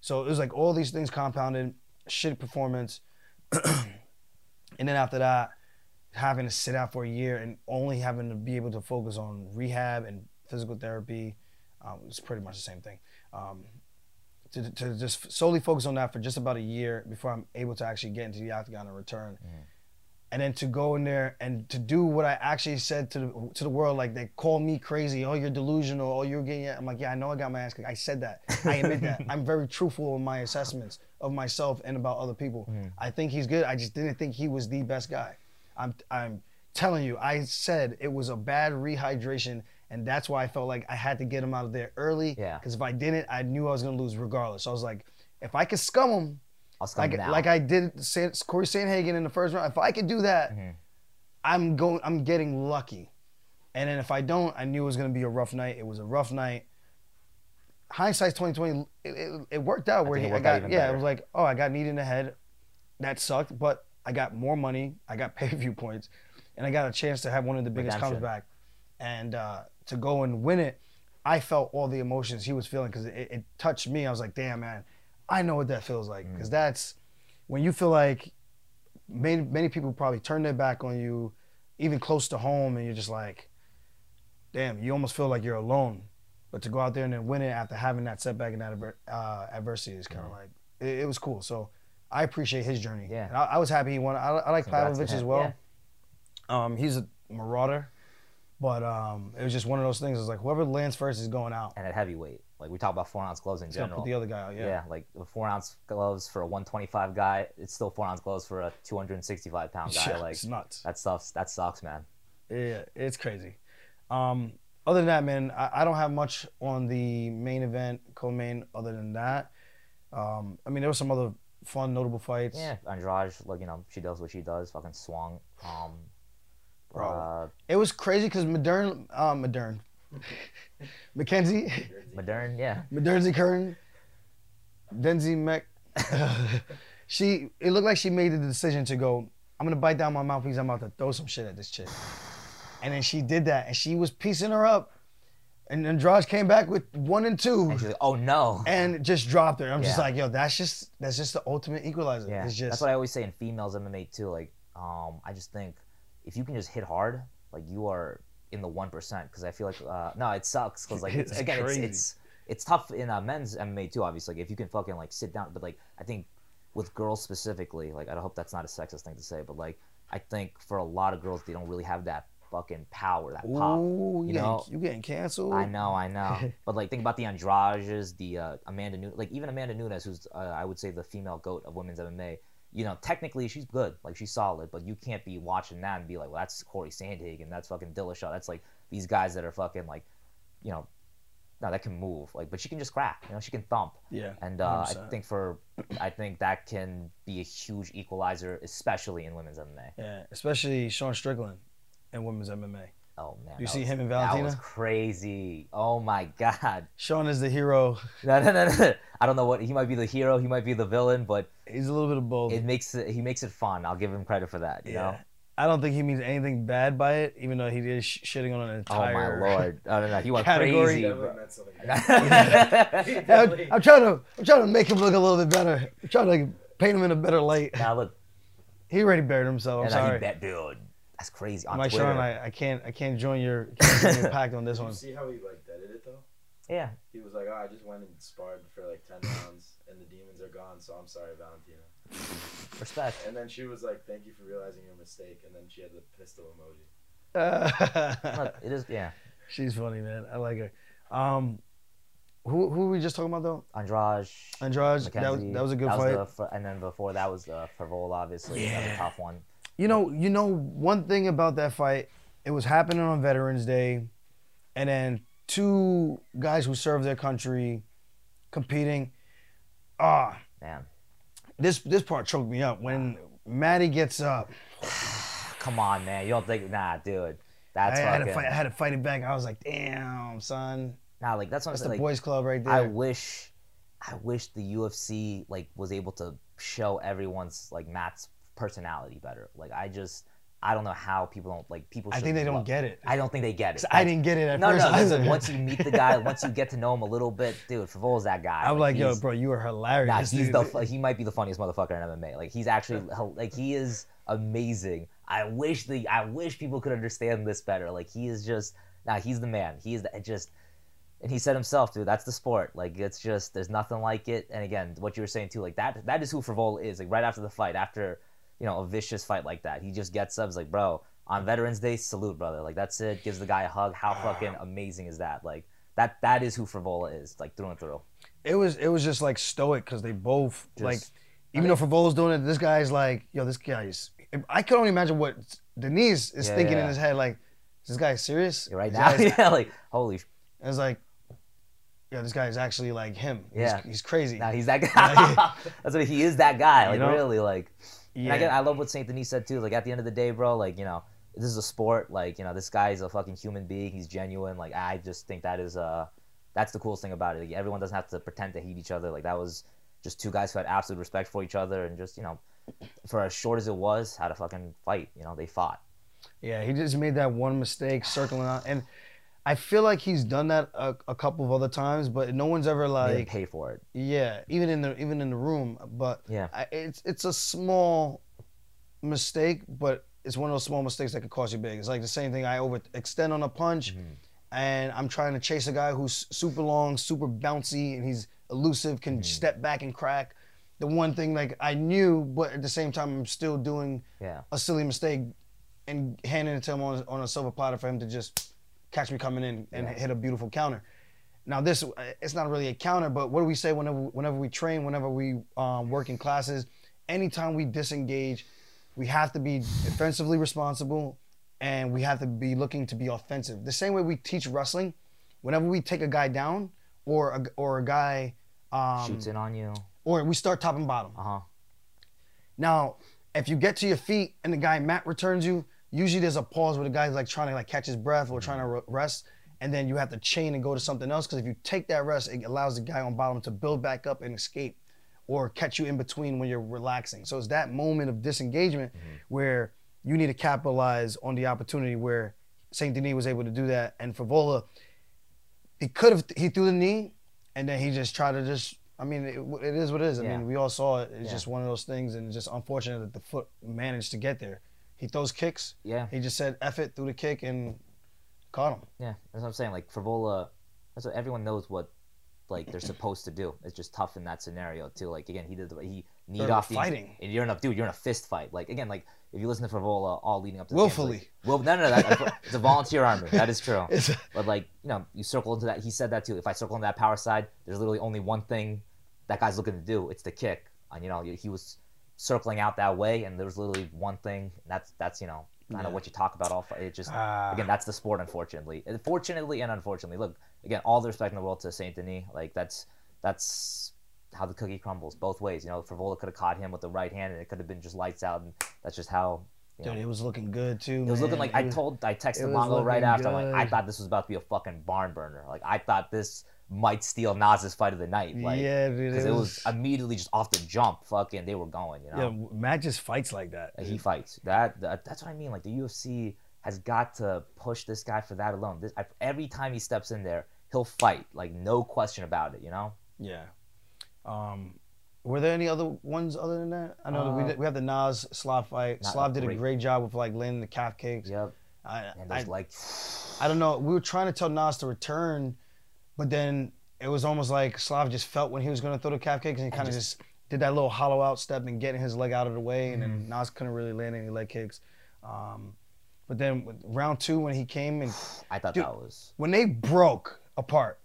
So it was like all these things compounded, shit performance, (clears throat) and then after that, having to sit out for a year and only having to be able to focus on rehab and physical therapy, um, it's pretty much the same thing. Um, to, to just solely focus on that for just about a year before I'm able to actually get into the octagon and return. And then to go in there and to do what I actually said to the, to the world, like they call me crazy, oh you're delusional, oh you're getting. I'm like, yeah, I know I got my ass kicked. I said that. I admit that. (laughs) I'm very truthful in my assessments of myself and about other people. Mm-hmm. I think he's good. I just didn't think he was the best guy. I'm I'm telling you, I said it was a bad rehydration, and that's why I felt like I had to get him out of there early. Yeah. Because if I didn't, I knew I was gonna lose regardless. So I was like, if I could scum him, I'll scum like him now. like I did San, Corey Sandhagen in the first round. If I could do that, Mm-hmm. I'm going. I'm getting lucky. And then if I don't, I knew it was gonna be a rough night. It was a rough night. Hindsight's 2020. It, it, it worked out where think it he, I got even yeah. It was like oh I got kneed in the head. That sucked, but I got more money. I got (laughs) pay per view points, and I got a chance to have one of the biggest Redemption. comebacks. And uh, to go and win it, I felt all the emotions he was feeling because it, it touched me. I was like, damn man, I know what that feels like Mm. because that's when you feel like many many people probably turn their back on you, even close to home, and you're just like, damn, you almost feel like you're alone. But to go out there and then win it after having that setback and that uh, adversity is kind of like it, it was cool. So I appreciate his journey. Yeah. And I, I was happy he won. I, I like Pavlovich as well. Um, he's a marauder, but um, it was just one of those things. It's like whoever lands first is going out. and at heavyweight, like we talk about four ounce gloves in general. put the other guy out. yeah. Yeah. like the four ounce gloves for a 125 guy, it's still four ounce gloves for a 265 pound guy. Yeah, like it's nuts. that stuff, that sucks, man. Yeah, it's crazy. Um, other than that, man, I, I don't have much on the main event, co-main. Other than that, um, I mean, there were some other fun, notable fights. Yeah, Andrade, like you know, she does what she does. Fucking swung. Um, Bro. uh, It was crazy because Modern, uh, Modern, (laughs) Mackenzie, Modern, yeah. Modernzy Curran, Denzi Mech, (laughs) she, it looked like she made the decision to go, I'm gonna bite down my mouthpiece. I'm about to throw some shit at this chick. And then she did that, and she was piecing her up. And Andrade came back with one and two. And she's like, oh no. and just dropped her. I'm just like, yo, that's just that's just the ultimate equalizer. Yeah, It's just that's what I always say in females MMA too. Like, um, I just think if you can just hit hard, like you are in the one percent. Because I feel like uh, no, it sucks. Because like it's, (laughs) It's again, it's, it's it's tough in uh, men's MMA too. Obviously, like if you can fucking like sit down, but like I think with girls specifically, like I hope that's not a sexist thing to say, but like I think for a lot of girls, they don't really have that fucking power, that pop. Ooh, you you, know? getting, you getting canceled? I know, I know. (laughs) but like, think about the Andrades, the uh, Amanda Nunes, like even Amanda Nunes, who's uh, I would say the female goat of women's MMA. You know, technically she's good, like she's solid, but you can't be watching that and be like, well, that's Corey Sandhagen, that's fucking Dillashaw, that's like these guys that are fucking like, you know, no, that can move, like, but she can just crack, you know, she can thump, Yeah. and uh, I think for, I think that can be a huge equalizer, especially in women's MMA. Yeah, especially Sean Strickland in women's MMA. Oh man, You see was- him and Valentina? That was crazy. Oh my god. Sean is the hero. No, no, no, no. I don't know what he might be the hero, he might be the villain, but He's a little bit of both. it makes it he makes it fun. I'll give him credit for that. You know. I don't think he means anything bad by it, even though he is sh- shitting on an entire. Oh my entire. lord! Oh no, no, he went Category. crazy. Meant something. (laughs) He I'm, I'm trying to, I'm trying to make him look a little bit better. I'm trying to paint him in a better light. now look, He already buried himself. I'm and now he sorry. bet, dude. That's crazy. On Mike Twitter. Sean, I, I can't, I can't join your, can't join your (laughs) pact on this Did one. you see how he like deaded it though? yeah, He was like, "Oh, I just went and sparred for like ten rounds, and the demons are gone. So I'm sorry, Valentina." respect. And then she was like, "Thank you for realizing your mistake." And then she had the pistol emoji. Look, it is. Yeah, (laughs) She's funny, man. I like her. Um, who, who were we just talking about though? Andrade. Andrade. That was, that was a good That fight. the and then before that was uh, Frevola, obviously. That was a tough one. You know, you know one thing about that fight, it was happening on Veterans Day, and then two guys who served their country competing. Ah, Man, this this part choked me up when Maddie gets up. (sighs) come on, man. You don't think? Nah, dude. That's I had to fight. I had to fight it back. I was like, damn, son, Nah, like that's what I'm that's the Like, boys' club right there. I wish, I wish the UFC like was able to show everyone's like Matt's personality better. Like I just, I don't know how people don't like people. I think they don't love- get it. I don't think they get it. I didn't get it at No, first. no. (laughs) Listen, once you meet the guy, once you get to know him a little bit, dude, Frevola's that guy. I'm like, yo, bro, you are hilarious. Nah, he's dude. the he might be the funniest motherfucker in MMA. Like he's actually like he is amazing. I wish the I wish people could understand this better. Like he is just nah, he's the man. He is the, just and he said himself, dude, that's the sport. Like it's just there's nothing like it. And again, what you were saying too, like that that is who Frevola is. Like right after the fight, after you know a vicious fight like that, he just gets up, he's like, bro, on Veterans Day, salute, brother. Like that's it. Gives the guy a hug. How fucking amazing is that? Like that that is who Frevola is, like through and through. it was it was just like stoic because they both Just- like even though Frevola's doing it, this guy's like, yo, this guy is. I can only imagine what Denise is Yeah, thinking in his head. Like, is this guy serious? Right This now, guy's- (laughs) yeah, like holy. sh- It's like, yeah, this guy is actually like him. Yeah. he's, crazy. Now he's that (laughs) guy. That's what he is. That guy. (laughs) Like You know? really, like. And yeah, again, I love what Saint Denis said too. Like at the end of the day, bro, like you know, this is a sport. Like you know, this guy is a fucking human being. He's genuine. Like I just think that is uh, that's the coolest thing about it. Like, everyone doesn't have to pretend to hate each other. Like that was just two guys who had absolute respect for each other and just you know, for as short as it was, had a fucking fight. You know, they fought. yeah, he just made that one mistake circling out, and I feel like he's done that a, a couple of other times, but no one's ever They like, pay for it. yeah, even in the even in the room, but Yeah. I, it's it's a small mistake, but it's one of those small mistakes that could cost you big. It's like the same thing. I overextend on a punch, Mm-hmm. and I'm trying to chase a guy who's super long, super bouncy, and he's elusive, can Mm-hmm. step back and crack. The one thing like I knew, but at the same time I'm still doing Yeah. a silly mistake and handing it to him on, on a silver platter for him to just catch me coming in and Yeah. hit a beautiful counter. Now this it's not really a counter, but what do we say whenever whenever we train, whenever we um, work in classes, anytime we disengage, we have to be defensively responsible and we have to be looking to be offensive. The same way we teach wrestling, whenever we take a guy down or a, or a guy um, Shoots in on you. or we start top and bottom. Uh huh. Now, if you get to your feet and the guy mat returns you, usually there's a pause where the guy's like trying to like catch his breath or trying to rest, and then you have to chain and go to something else because if you take that rest, it allows the guy on bottom to build back up and escape, or catch you in between when you're relaxing. So it's that moment of disengagement mm-hmm. where you need to capitalize on the opportunity where Saint Denis was able to do that, and Frevola, he could have he threw the knee, and then he just tried to just. I mean, it, it is what it is. I Yeah. mean, we all saw it. It's Yeah. just one of those things, and it's just unfortunate that the foot managed to get there. He throws kicks. Yeah, He just said F it through the kick and caught him. yeah. That's what I'm saying. Like Frevola, that's what everyone knows what like they're supposed to do. It's just tough in that scenario too. Like again, he did the he need They're off the fighting. and you're in a dude. You're in a fist fight. Like again, like if you listen to Frevola all leading up to the Willfully. Like, well, no, no, no. That, it's a volunteer army. That is true. (laughs) But like, you know, you circle into that. He said that too. If I circle into that power side, there's literally only one thing that guy's looking to do. It's the kick. And you know, he was circling out that way, and there was literally one thing. That's that's you know, kind of what you talk about. All it just Ah. again, that's the sport. Unfortunately, And fortunately and unfortunately, look again, all the respect in the world to Saint Denis. Like that's that's how the cookie crumbles both ways. You know, Frevola could have caught him with the right hand, and it could have been just lights out, and that's just how. You know, Dude, it was looking good too. it was looking like I told I texted was Mongo right looking after. I'm like, I thought this was about to be a fucking barn burner. Like I thought this might steal Nas's fight of the night. Like yeah, because it was immediately just off the jump, fucking they were going. You know, yeah. Matt just fights like that. Like, he fights. That, that that's what I mean. Like the UFC has got to push this guy for that alone. This I, every time he steps in there, he'll fight. Like no question about it. You know. Yeah. Um, were there any other ones other than that? I know that we, Uh, did, we have the Nas Slav fight. Slav did a great- job with like landing the calf kicks. Yep. I, And I, like, I don't know. We were trying to tell Nas to return, but then it was almost like Slav just felt when he was going to throw the calf kicks and he kind of just, did that little hollow out step and getting his leg out of the way, and Mm-hmm. then Nas couldn't really land any leg kicks. Um, but then round two when he came and (sighs) I thought Dude. that was when they broke apart,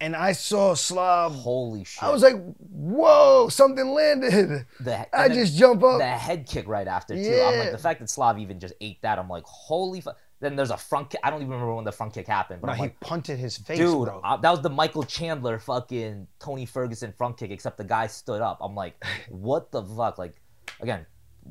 and I saw Slav, holy shit. I was like, "Whoa, something landed!" the, I just jump up. the head kick right after too. I'm like Yeah. the fact that Slav even just ate that. I'm like, holy. Fu-. Then there's a front kick. I don't even remember when the front kick happened, but No, I'm he like, punted his face, dude, bro. uh, that was the Michael Chandler fucking Tony Ferguson front kick. Except the guy stood up. I'm like, (laughs) what the fuck? Like, again,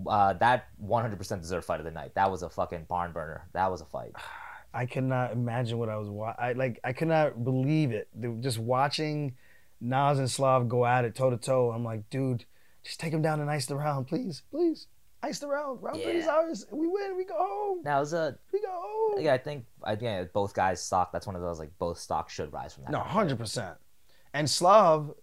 uh, that 100% deserved fight of the night. That was a fucking barn burner. That was a fight. (sighs) I could not imagine what I was watching. I like I could not believe it. Just watching Nas and Slav go at it toe to toe. I'm like, dude, just take him down and ice the round, please, please. Ice the round. Round three is ours. We win. We go home. Now was a. We go home. Yeah, I think I yeah, both guys stock. That's one of those like both stocks should rise from that. No, hundred percent. And Slav,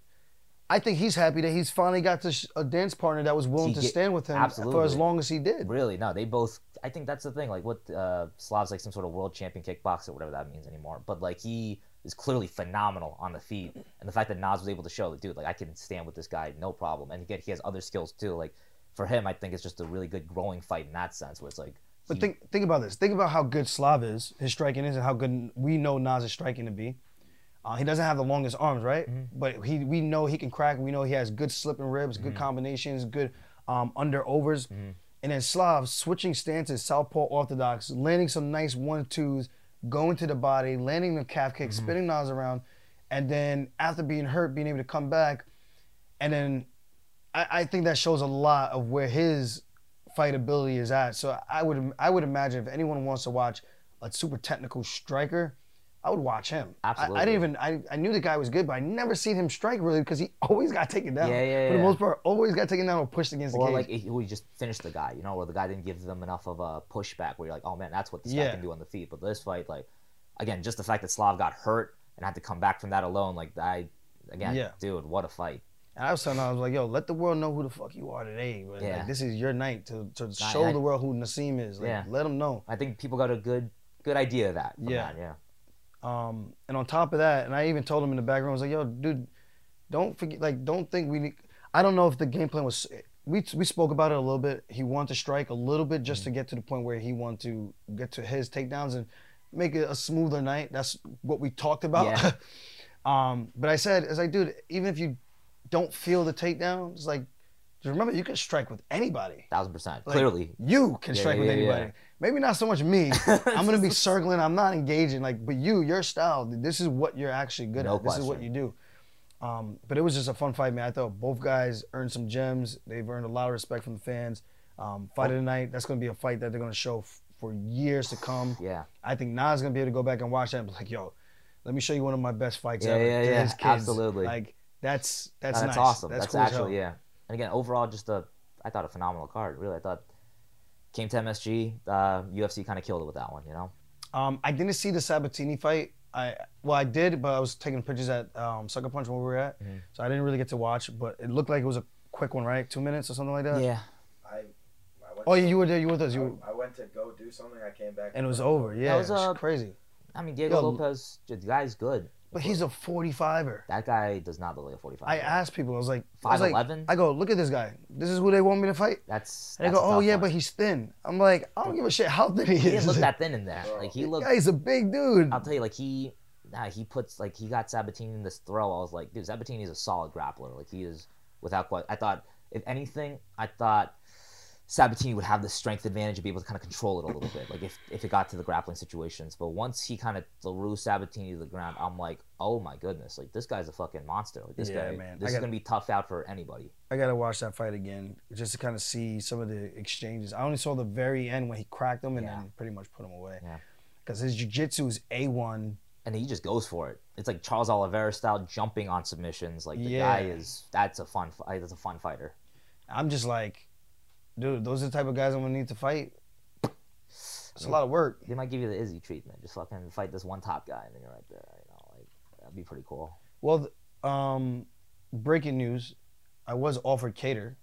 I think he's happy that he's finally got to sh- a dance partner that was willing He to get- stand with him for as long as he did. Really, no, they both. I think that's the thing. Like, what uh, Slav's like some sort of world champion kickboxer, whatever that means anymore. But like, he is clearly phenomenal on the feet, and the fact that Nas was able to show that, dude, like, I can stand with this guy, no problem. And again, he has other skills too. Like, for him, I think it's just a really good growing fight in that sense, where it's like, But he- think think about this. Think about how good Slav is, his striking is, and how good we know Nas is striking to be. Uh, he doesn't have the longest arms, right? Mm-hmm. But he we know he can crack. We know he has good slipping ribs, good combinations, good um, under overs. Mm-hmm. And then Slav switching stances, southpaw orthodox, landing some nice one twos, going to the body, landing the calf kick, Mm-hmm. spinning Nas around, and then after being hurt, being able to come back, and then I, I think that shows a lot of where his fight ability is at. So I would I would imagine if anyone wants to watch a super technical striker, I would watch him. I- I, didn't even I, I knew the guy was good, but I never seen him strike really because he (laughs) always got taken down. Yeah, yeah, For the yeah. most part, always got taken down or pushed against or the like cage. he he just finished the guy, you know, or the guy didn't give them enough of a pushback where you're like, oh man, that's what this guy can do on the feet. But this fight, like, again, just the fact that Slav got hurt and had to come back from that alone, like, I, again, Yeah. dude, what a fight. And I was telling him, I was like, yo, let the world know who the fuck you are today. Man. Yeah. Like, this is your night to, to show I- the world who Nassim is. Like, Yeah. Let them know. I think people got a good, good idea of that. Yeah. that, yeah. Um, and on top of that, and I even told him in the background, I was like, "Yo, dude, don't forget, like, don't think we need." I don't know if the game plan was. We we spoke about it a little bit. He wanted to strike a little bit just to Mm-hmm. get to the point where he wanted to get to his takedowns and make it a smoother night. That's what we talked about. Yeah. (laughs) um, but I said, it's like, dude, even if you don't feel the takedown, it's like, remember you can strike with anybody. Thousand percent. Like, Clearly. you can Yeah, strike yeah, with anybody. yeah. Maybe not so much me. (laughs) I'm gonna be circling. I'm not engaging. Like, but you, your style. This is what you're actually good No at. This is what you do. Um, but it was just a fun fight, man. I thought both guys earned some gems. They've earned a lot of respect from the fans. Um, fight of the night. That's gonna be a fight that they're gonna show f- for years to come. Yeah. I think Nas gonna be able to go back and watch that and be like, yo, let me show you one of my best fights Yeah, ever. yeah, yeah. Absolutely. Like that's that's That's, nice. awesome. That's, cool actually, yeah. And again, overall, just a, I thought a phenomenal card. Really, I thought came to MSG. Uh, UFC kind of killed it with that one, you know. Um, I didn't see the Sabatini fight. I well, I did, but I was taking pictures at um, Sucker Punch where we were at, Mm-hmm. so I didn't really get to watch. But it looked like it was a quick one, right? Two minutes or something like that. Yeah. I, I went Oh, to- yeah, you were there. You were with us. I, You. I went went to go do something. I came back and it was over. Yeah, was, it was uh, crazy. I mean, Diego Yo, Lopes, the guy's good. But he's a 45er. That guy does not look like a 45. I asked people, I was like, I was like, 5'11"? I go, look at this guy. This is who they want me to fight. That's. And they that's go, a oh tough yeah, one. but he's thin. I'm like, I don't give a shit how thin he is. he is. didn't look that (laughs) thin in there. Like he looked. yeah, he's a big dude. I'll tell you, like he, nah, he puts like he got Sabatini in this throw. I was like, dude, Sabatini is a solid grappler. Like he is without question. I thought, if anything, I thought Sabatini would have the strength advantage and be able to kind of control it a little bit. Like if, if it got to the grappling situations. But once he kind of threw Sabatini to the ground, I'm like, oh my goodness, like this guy's a fucking monster. Like this Yeah, guy, man. this is got- gonna be tough out for anybody. I gotta watch that fight again just to kind of see some of the exchanges. I only saw the very end when he cracked him and Yeah. then pretty much put him away. Yeah. Because his jiu-jitsu is A1. and he just goes for it. It's like Charles Oliveira style, jumping on submissions. Like the Yeah. guy is that's a fun. That's a fun fighter. I'm just like, dude, those are the type of guys I'm gonna need to fight. It's a lot of work. They might give you the Izzy treatment. Just fucking fight this one top guy, and then you're right there. You know, like that'd be pretty cool. Well, um, breaking news: I was offered Kattar.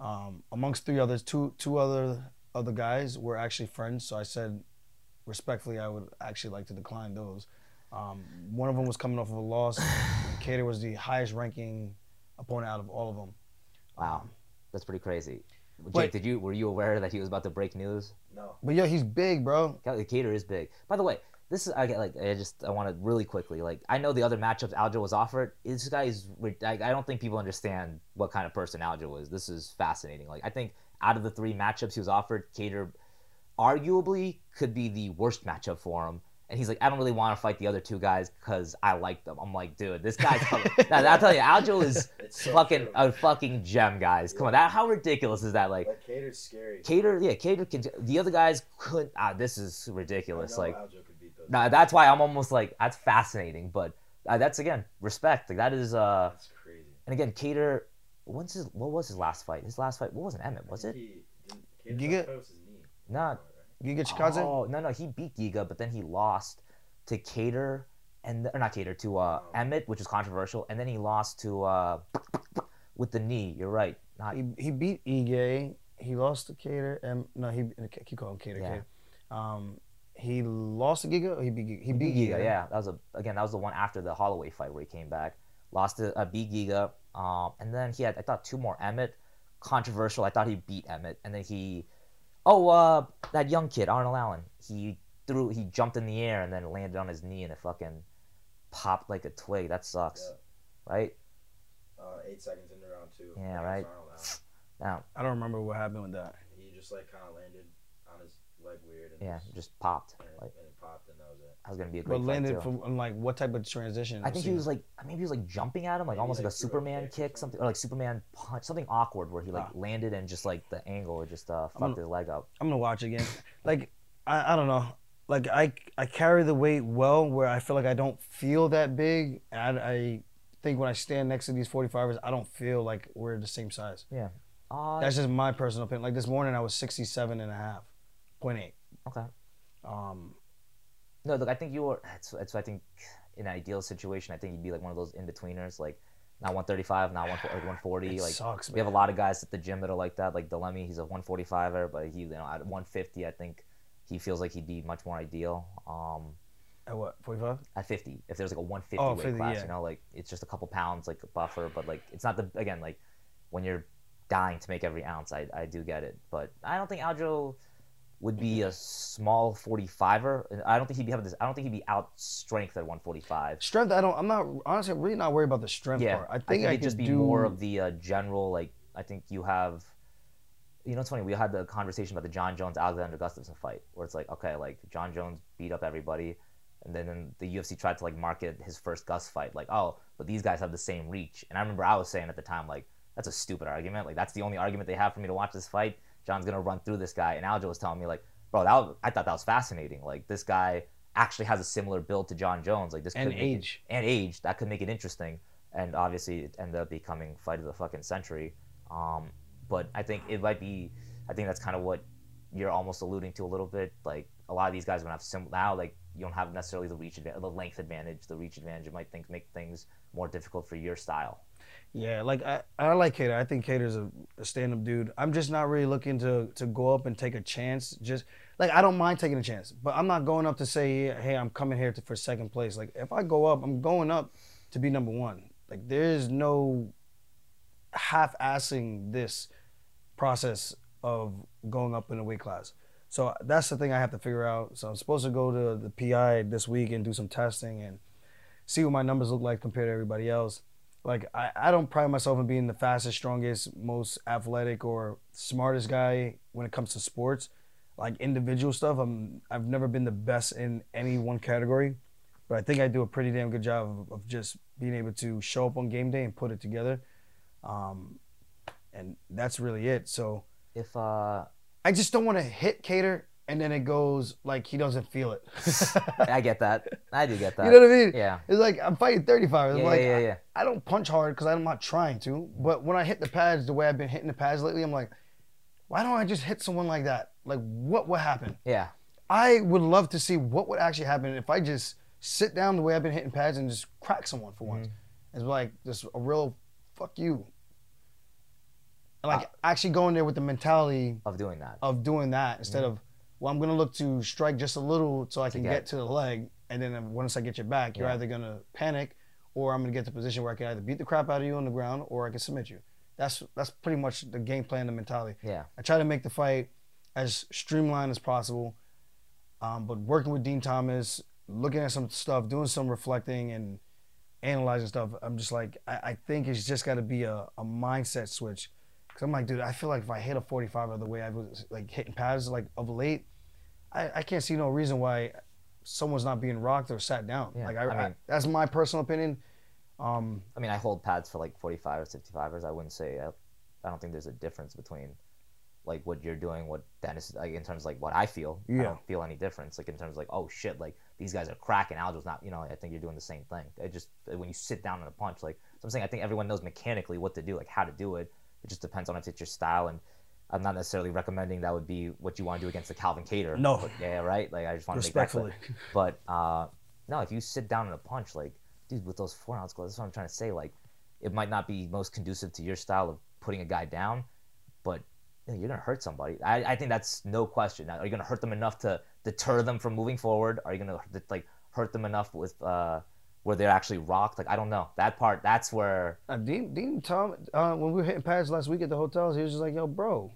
Um, amongst three others, two two other other guys were actually friends. So I said, respectfully, I would actually like to decline those. Um, one of them was coming off of a loss. (sighs) Kattar was the highest ranking opponent out of all of them. Wow, that's pretty crazy. Jake, But- did you were you aware that he was about to break news? No. But yo, he's big, bro. The Kattar is big. By the way, this is I get like I just I want to really quickly like I know the other matchups Aljo was offered. This guy is ri- I, I don't think people understand what kind of person Aljo is. This is fascinating. Like I think out of the three matchups he was offered, Kattar arguably could be the worst matchup for him. And he's like, I don't really want to fight the other two guys because I like them. I'm like, dude, this guy's. (laughs) now, I'll tell you, Aljo is (laughs) so fucking true. a fucking gem, guys. Come on, that how ridiculous is that? Like, Like Kattar's scary. Kattar, yeah, Kattar can. The other guys could. Ah, this is I ridiculous. know Like, Aljo could beat those. nah, that's why I'm almost like that's fascinating. But uh, that's again respect. Like that is. uh That's crazy. And again, Kattar. What's his? What was his last fight? His last fight. What was it? Emmett? Was I it? think He, didn't, You Kattar get- chose his knee. Nah. Giga Chikadze? Oh no, no, he beat Giga, but then he lost to Kattar and or not Kattar to uh Oh. Emmett, which is controversial, and then he lost to uh with the knee. You're right. Not He, he beat Ige. He lost to Kattar. And no, he keep calling him Kattar. Yeah. Kattar. Um, he lost to Giga. Or he beat Giga. He beat Giga, Giga. yeah. That was a again. That was the one after the Holloway fight where he came back, lost to uh, beat Giga, um, and then he had I thought two more Emmett, controversial. I thought he beat Emmett, and then he, oh, uh, that young kid Arnold Allen. He threw, he jumped in the air and then landed on his knee and it fucking popped like a twig. That sucks, right? Uh, eight seconds into round two. Yeah, right. Arnold Allen. Now, I don't remember what happened with that. He just like kind of landed on his leg weird. And yeah, just, just popped. and, Like and it popped, and that was it. that was gonna be a great But fight landed too. from on, like what type of transition? I think he was like maybe he was like jumping at him, like Maybe, almost like, like, a threw a Superman kick or kick, something something. or like Superman punch, something awkward where he like Ah. landed and just like the angle just uh, fucked gonna- his leg up. I'm gonna watch again. Like I, I don't know. Like I I carry the weight well where I feel like I don't feel that big. And I, I think when I stand next to these 45ers, I don't feel like we're the same size. Uh, That's just my personal opinion. Like this morning, I was 67 and a half, point eight. okay. Um, No, look, I think you were. That's, that's I think in an ideal situation, I think you'd be like one of those in betweeners, like not 135, not one, like 140. it like sucks, we have a lot of guys at the gym that are like that. Like Delemy, he's a 145er, but he, you know, at 150, I think he feels like he'd be much more ideal. Um, At what 45? at 50 if there's like a 150 Oh, weight 50, class yeah. you know like it's just a couple pounds like a buffer but like it's not the again like when you're dying to make every ounce i, I do get it but i don't think aljo would be a small 45er and i don't think he'd be having this i don't think he'd be out strength at 145 Strength. I don't. I'm not honestly. I'm really not worried about the strength yeah part. I think I, it'd just be do more of the uh, general like i think you have you know it's funny we had the conversation about the jon jones alexander gustafsson fight where it's like okay like jon jones beat up everybody and then then the UFC tried to like market his first Gus fight, like, oh, but these guys have the same reach. And I remember I was saying at the time, like, that's a stupid argument. Like, that's the only argument they have for me to watch this fight. Jon's gonna run through this guy, and Aljo was telling me, like, bro, that was, I thought that was fascinating. Like, this guy actually has a similar build to Jon Jones. Like, this and could make it- age. and age that could make it interesting. And obviously, it ended up becoming fight of the fucking century. Um, but I think it might be. I think that's kind of what you're almost alluding to a little bit. Like a lot of these guys are gonna have sim now. Like you don't have necessarily the reach advantage, the length advantage, the reach advantage. It might think make things more difficult for your style. Yeah, like I, I like Kattar. I think Kattar's a, a stand-up dude. I'm just not really looking to to go up and take a chance. Just like I don't mind taking a chance, but I'm not going up to say, hey, I'm coming here to, for second place. Like if I go up, I'm going up to be number one. Like there is no half-assing this process of going up in a weight class. So that's the thing I have to figure out. So I'm supposed to go to the PI this week and do some testing and see what my numbers look like compared to everybody else. Like I, I don't pride myself in being the fastest, strongest, most athletic or smartest guy when it comes to sports. Like individual stuff, I'm I've never been the best in any one category, but I think I do a pretty damn good job of, of just being able to show up on game day and put it together. Um, and that's really it. So If uh, I just don't want to hit Kattar and then it goes like he doesn't feel it. (laughs) I get that. I do get (laughs) that. You know what I mean? Yeah. It's like I'm fighting 35. I'm Yeah, like, yeah, yeah, I- yeah. I, don't punch hard because I'm not trying to. But when I hit the pads the way I've been hitting the pads lately, I'm like, why don't I just hit someone like that? Like, what would happen? Yeah. I would love to see what would actually happen if I just sit down the way I've been hitting pads and just crack someone for once. Mm-hmm. It's like just a real fuck you. And like Uh, actually going there with the mentality Of doing that. of doing that instead of well i'm going to look to strike just a little so i can get- get, to the leg and then once i get your back you're Yeah. either going to panic or i'm going to get to a position where i can either beat the crap out of you on the ground or i can submit you that's that's pretty much the game plan the mentality Yeah. i try to make the fight as streamlined as possible um, but working with dean thomas looking at some stuff doing some reflecting and analyzing stuff i'm just like i, I think it's just got to be a, a mindset switch because i'm like dude i feel like if i hit a 45 of the way i was like hitting pads like of late I, I can't see no reason why someone's not being rocked or sat down Yeah, like I, I I mean- that's my personal opinion um, I mean, I hold pads for like 45 or 55ers. I wouldn't say, I, I don't think there's a difference between like what you're doing, what Dennis, like in terms of like what I feel. I don't feel any difference. Like in terms of like, oh shit, like these guys are cracking. Aljo's not, you know, I think you're doing the same thing. It just, when you sit down in a punch, like, so I'm saying I think everyone knows mechanically what to do, like how to do it. It just depends on if it's your style. And I'm not necessarily recommending that would be what you want to do against the Calvin Kattar. No. But, yeah, right? Like I just want to make that clear. respectfully (laughs) But uh, no, if you sit down in a punch, like, dude, with those four ounce gloves, that's what I'm trying to say. Like, it might not be most conducive to your style of putting a guy down, but you know, you're gonna hurt somebody. I, I think that's no question. Now, are you gonna hurt them enough to deter them from moving forward? Are you gonna like hurt them enough with uh, where they're actually rocked? Like, I don't know. That part, that's where. Uh, Dean, Dean, Tom, uh, when we were hitting pads last week at the hotels, he was just like, "Yo, bro,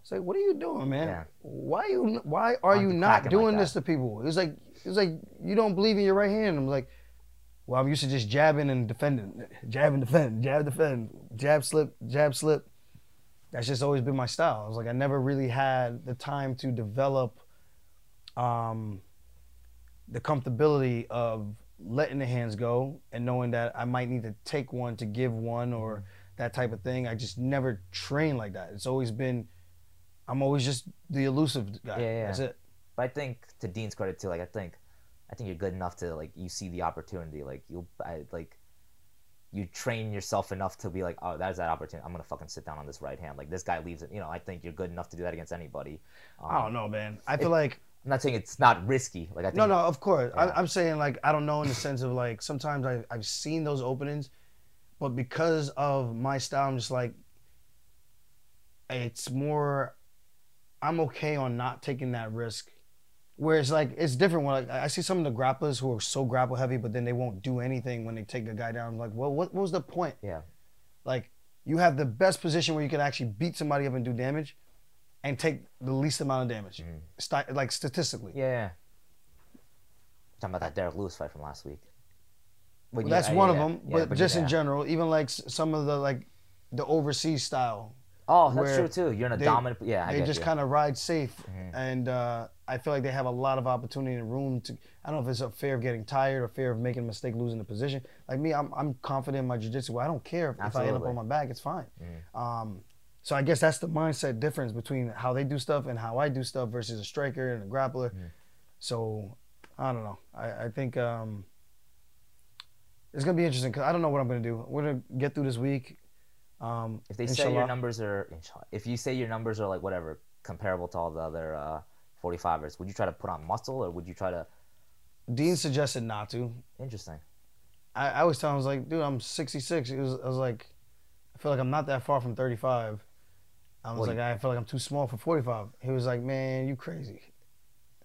it's like, what are you doing, man? Yeah. Why you? Why are Aren't you not doing like this to people?" It was like, it was like, you don't believe in your right hand. I'm like, well, I'm used to just jabbing and defending, jab and defend, jab defend, jab slip, jab slip. That's just always been my style. I was like, I never really had the time to develop, um, the comfortability of letting the hands go and knowing that I might need to take one to give one or Mm-hmm. that type of thing. I just never trained like that. It's always been, I'm always just the elusive guy. Yeah, yeah. That's it. But I think to Dean's credit too, like I think, I think you're good enough to like you see the opportunity, like you'll I, like. You train yourself enough to be like, oh, that's that opportunity. I'm gonna fucking sit down on this right hand. Like this guy leaves it. You know, I think you're good enough to do that against anybody. Um, I don't know, man. I feel like I'm not saying it's not risky. Like I think no, no, of course. Yeah. I, I'm saying like I don't know in the sense of like sometimes I I've seen those openings, but because of my style, I'm just like it's more. I'm okay on not taking that risk. Whereas like it's different when like I see some of the grapplers who are so grapple heavy, but then they won't do anything when they take a guy down. I'm like, well, what, what was the point? Yeah. Like you have the best position where you can actually beat somebody up and do damage, and take the least amount of damage, Mhm. Sti- like statistically. Yeah. yeah. Talking about that Derrick Lewis fight from last week. Well, that's yeah, one yeah, of them, yeah, but, just yeah. in general, even like some of the like the overseas style, Oh, that's true too. You're in a they- dominant. Yeah, I they just kind of ride safe, Mhm. and uh, I feel like they have a lot of opportunity and room to. I don't know if it's a fear of getting tired or fear of making a mistake, losing the position. Like me, I'm I'm confident in my jiu-jitsu. I don't care if, if I end up on my back, it's fine. Mhm. Um, so I guess that's the mindset difference between how they do stuff and how I do stuff versus a striker and a grappler. Mhm. So I don't know. I, I think um, it's gonna be interesting because I don't know what I'm gonna do. We're gonna get through this week. Um, If they say your numbers are, inshallah, if you say your numbers are like whatever comparable to all the other uh, 45ers, would you try to put on muscle or would you try to Dean suggested not to. Interesting. I, I was telling him, I was like, dude, I'm 66. It was, I was like, I feel like I'm not that far from 35. I was Well, like, I feel like I'm too small for 45. He was like, man, you crazy. I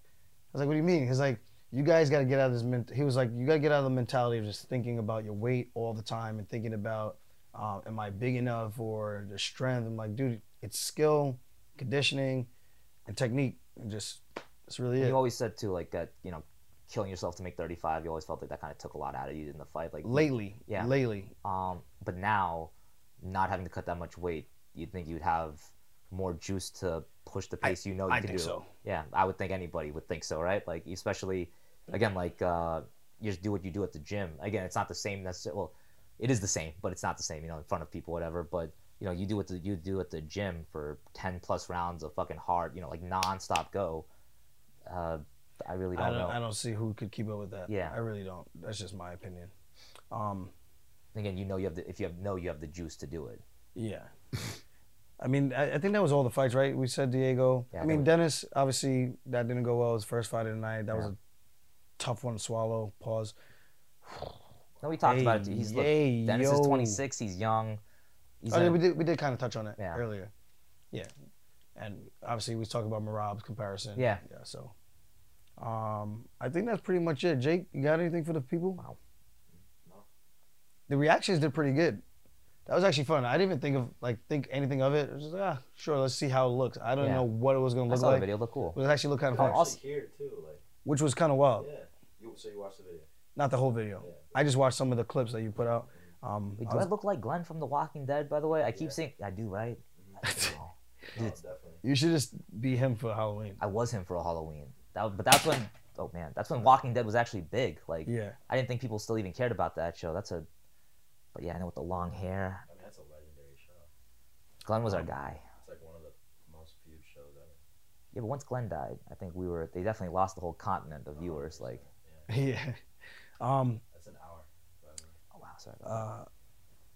was like, what do you mean? He's like, you guys got to get out of this. Ment-. He was like, you got to get out of the mentality of just thinking about your weight all the time and thinking about, uh, am I big enough or the strength? I'm like, dude, it's skill, conditioning, and technique. And just, it's really And it. You always said too, like that, you know, killing yourself to make 35. You always felt like that kind of took a lot out of you in the fight. Like Lately, Yeah. lately, Um, but now, not having to cut that much weight, you'd think you'd have more juice to push the pace you know you I can do. so. Yeah, I would think anybody would think so, right? Like especially, again, like uh, you just do what you do at the gym. Again, it's not the same necessarily. Well, it is the same, but it's not the same. You know, in front of people, whatever. But you know, you do what the, you do at the gym for ten plus rounds of fucking hard, you know, like nonstop go. Uh, I really don't, I don't, know. I don't see who could keep up with that. Yeah. I really don't. That's just my opinion. Um, Again, you know, you have the if you have know you have the juice to do it. yeah. (laughs) I mean, I, I think that was all the fights, right? We said Diego. Yeah, I mean, Dennis, obviously, that didn't go well. His first fight of the night. That was a tough one to swallow. Pause. (sighs) No, we talked about it. Hey, He's look, Dennis is 26. He's young. He's oh, yeah, we did, we did kind of touch on it Yeah. earlier. Yeah. And obviously, we was talking about Merab's comparison. Yeah. Yeah, so. Um, I think that's pretty much it. Jake, you got anything for the people? Wow. No. The reactions did pretty good. That was actually fun. I didn't even think of like think anything of it. It was just like, ah, sure, let's see how it looks. I don't Yeah. know what it was gonna I look saw the like, video. Look cool. but it actually looked kind of Oh, fun, I also- actually hear too. Like, which was kind of wild. yeah. You, so you watched the video? Not the whole video. Yeah. I just watched some of the clips that you put out. Um, Wait, I do I was- look like Glenn from The Walking Dead? By the way, I keep Yeah. saying I do, right? I don't know. No, (laughs) Dude, definitely. you should just be him for Halloween. I was him for a Halloween. That, but that's when. Oh man, that's when Walking Dead was actually big. Like Yeah. I didn't think people still even cared about that show. That's a. But yeah, I know with the long hair. I mean, that's a legendary show. Glenn was our guy. It's like one of the most viewed shows ever. Yeah, but once Glenn died, I think we were. They definitely lost the whole continent of viewers. Like, (laughs) yeah. Um, That's an hour. by the way. oh wow, sorry. uh,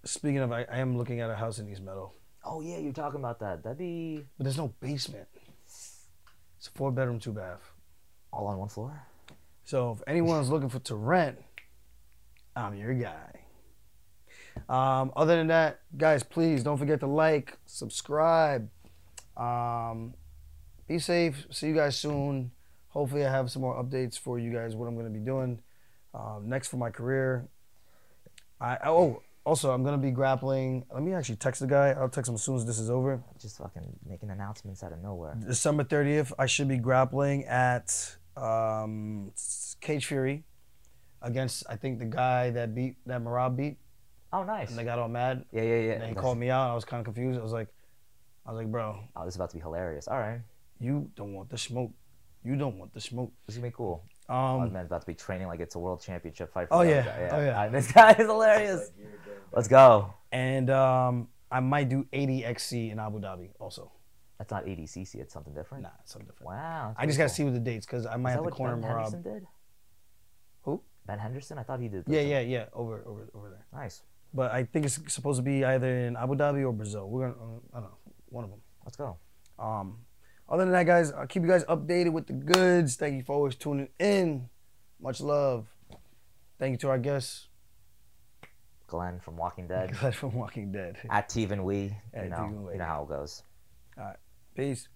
speaking of, I, I am looking at a house in East Meadow, Oh yeah, you're talking about that. That'd be but there's no basement. It's a four bedroom, two bath. all on one floor. So if anyone's looking for to rent, I'm your guy. Um, other than that, guys, please don't forget to like, subscribe. Um, be safe. See you guys soon. Hopefully, I have some more updates for you guys. What I'm going to be doing um, next for my career. I oh also I'm going to be grappling. Let me actually text the guy. I'll text him as soon as this is over. Just fucking making announcements out of nowhere. December 30th, I should be grappling at um, Cage Fury against I think the guy that beat that Merab beat, Oh nice. and they got all mad. Yeah, yeah, yeah. And then he called me out. I was kind of confused. I was like, I was like, bro, Oh, this is about to be hilarious. All right, you don't want the smoke. You don't want the smoke. this is gonna be cool. Oh, Um, man's about to be training like it's a world championship fight. Oh, the other yeah. Oh, yeah. (laughs) This guy is hilarious. Like, you're getting back- Let's go. and um, I might do ADXC in Abu Dhabi also. That's not ADCC. It's something different. Nah, it's something different. Wow. I just got to see what the dates because I might Is have to corner Ben. Henderson did? Who? Ben Henderson? I thought he did. Yeah, this. yeah, yeah. Over, over, over there. Nice. But I think it's supposed to be either in Abu Dhabi or Brazil. We're gonna, uh, I don't know, one of them. Let's go. Um, other than that, guys, I'll keep you guys updated with the goods. Thank you for always tuning in. Much love. Thank you to our guests, Glenn from Walking Dead. (laughs) Glad from Walking Dead. At Teven We. You know, you know how it goes. All right. Peace.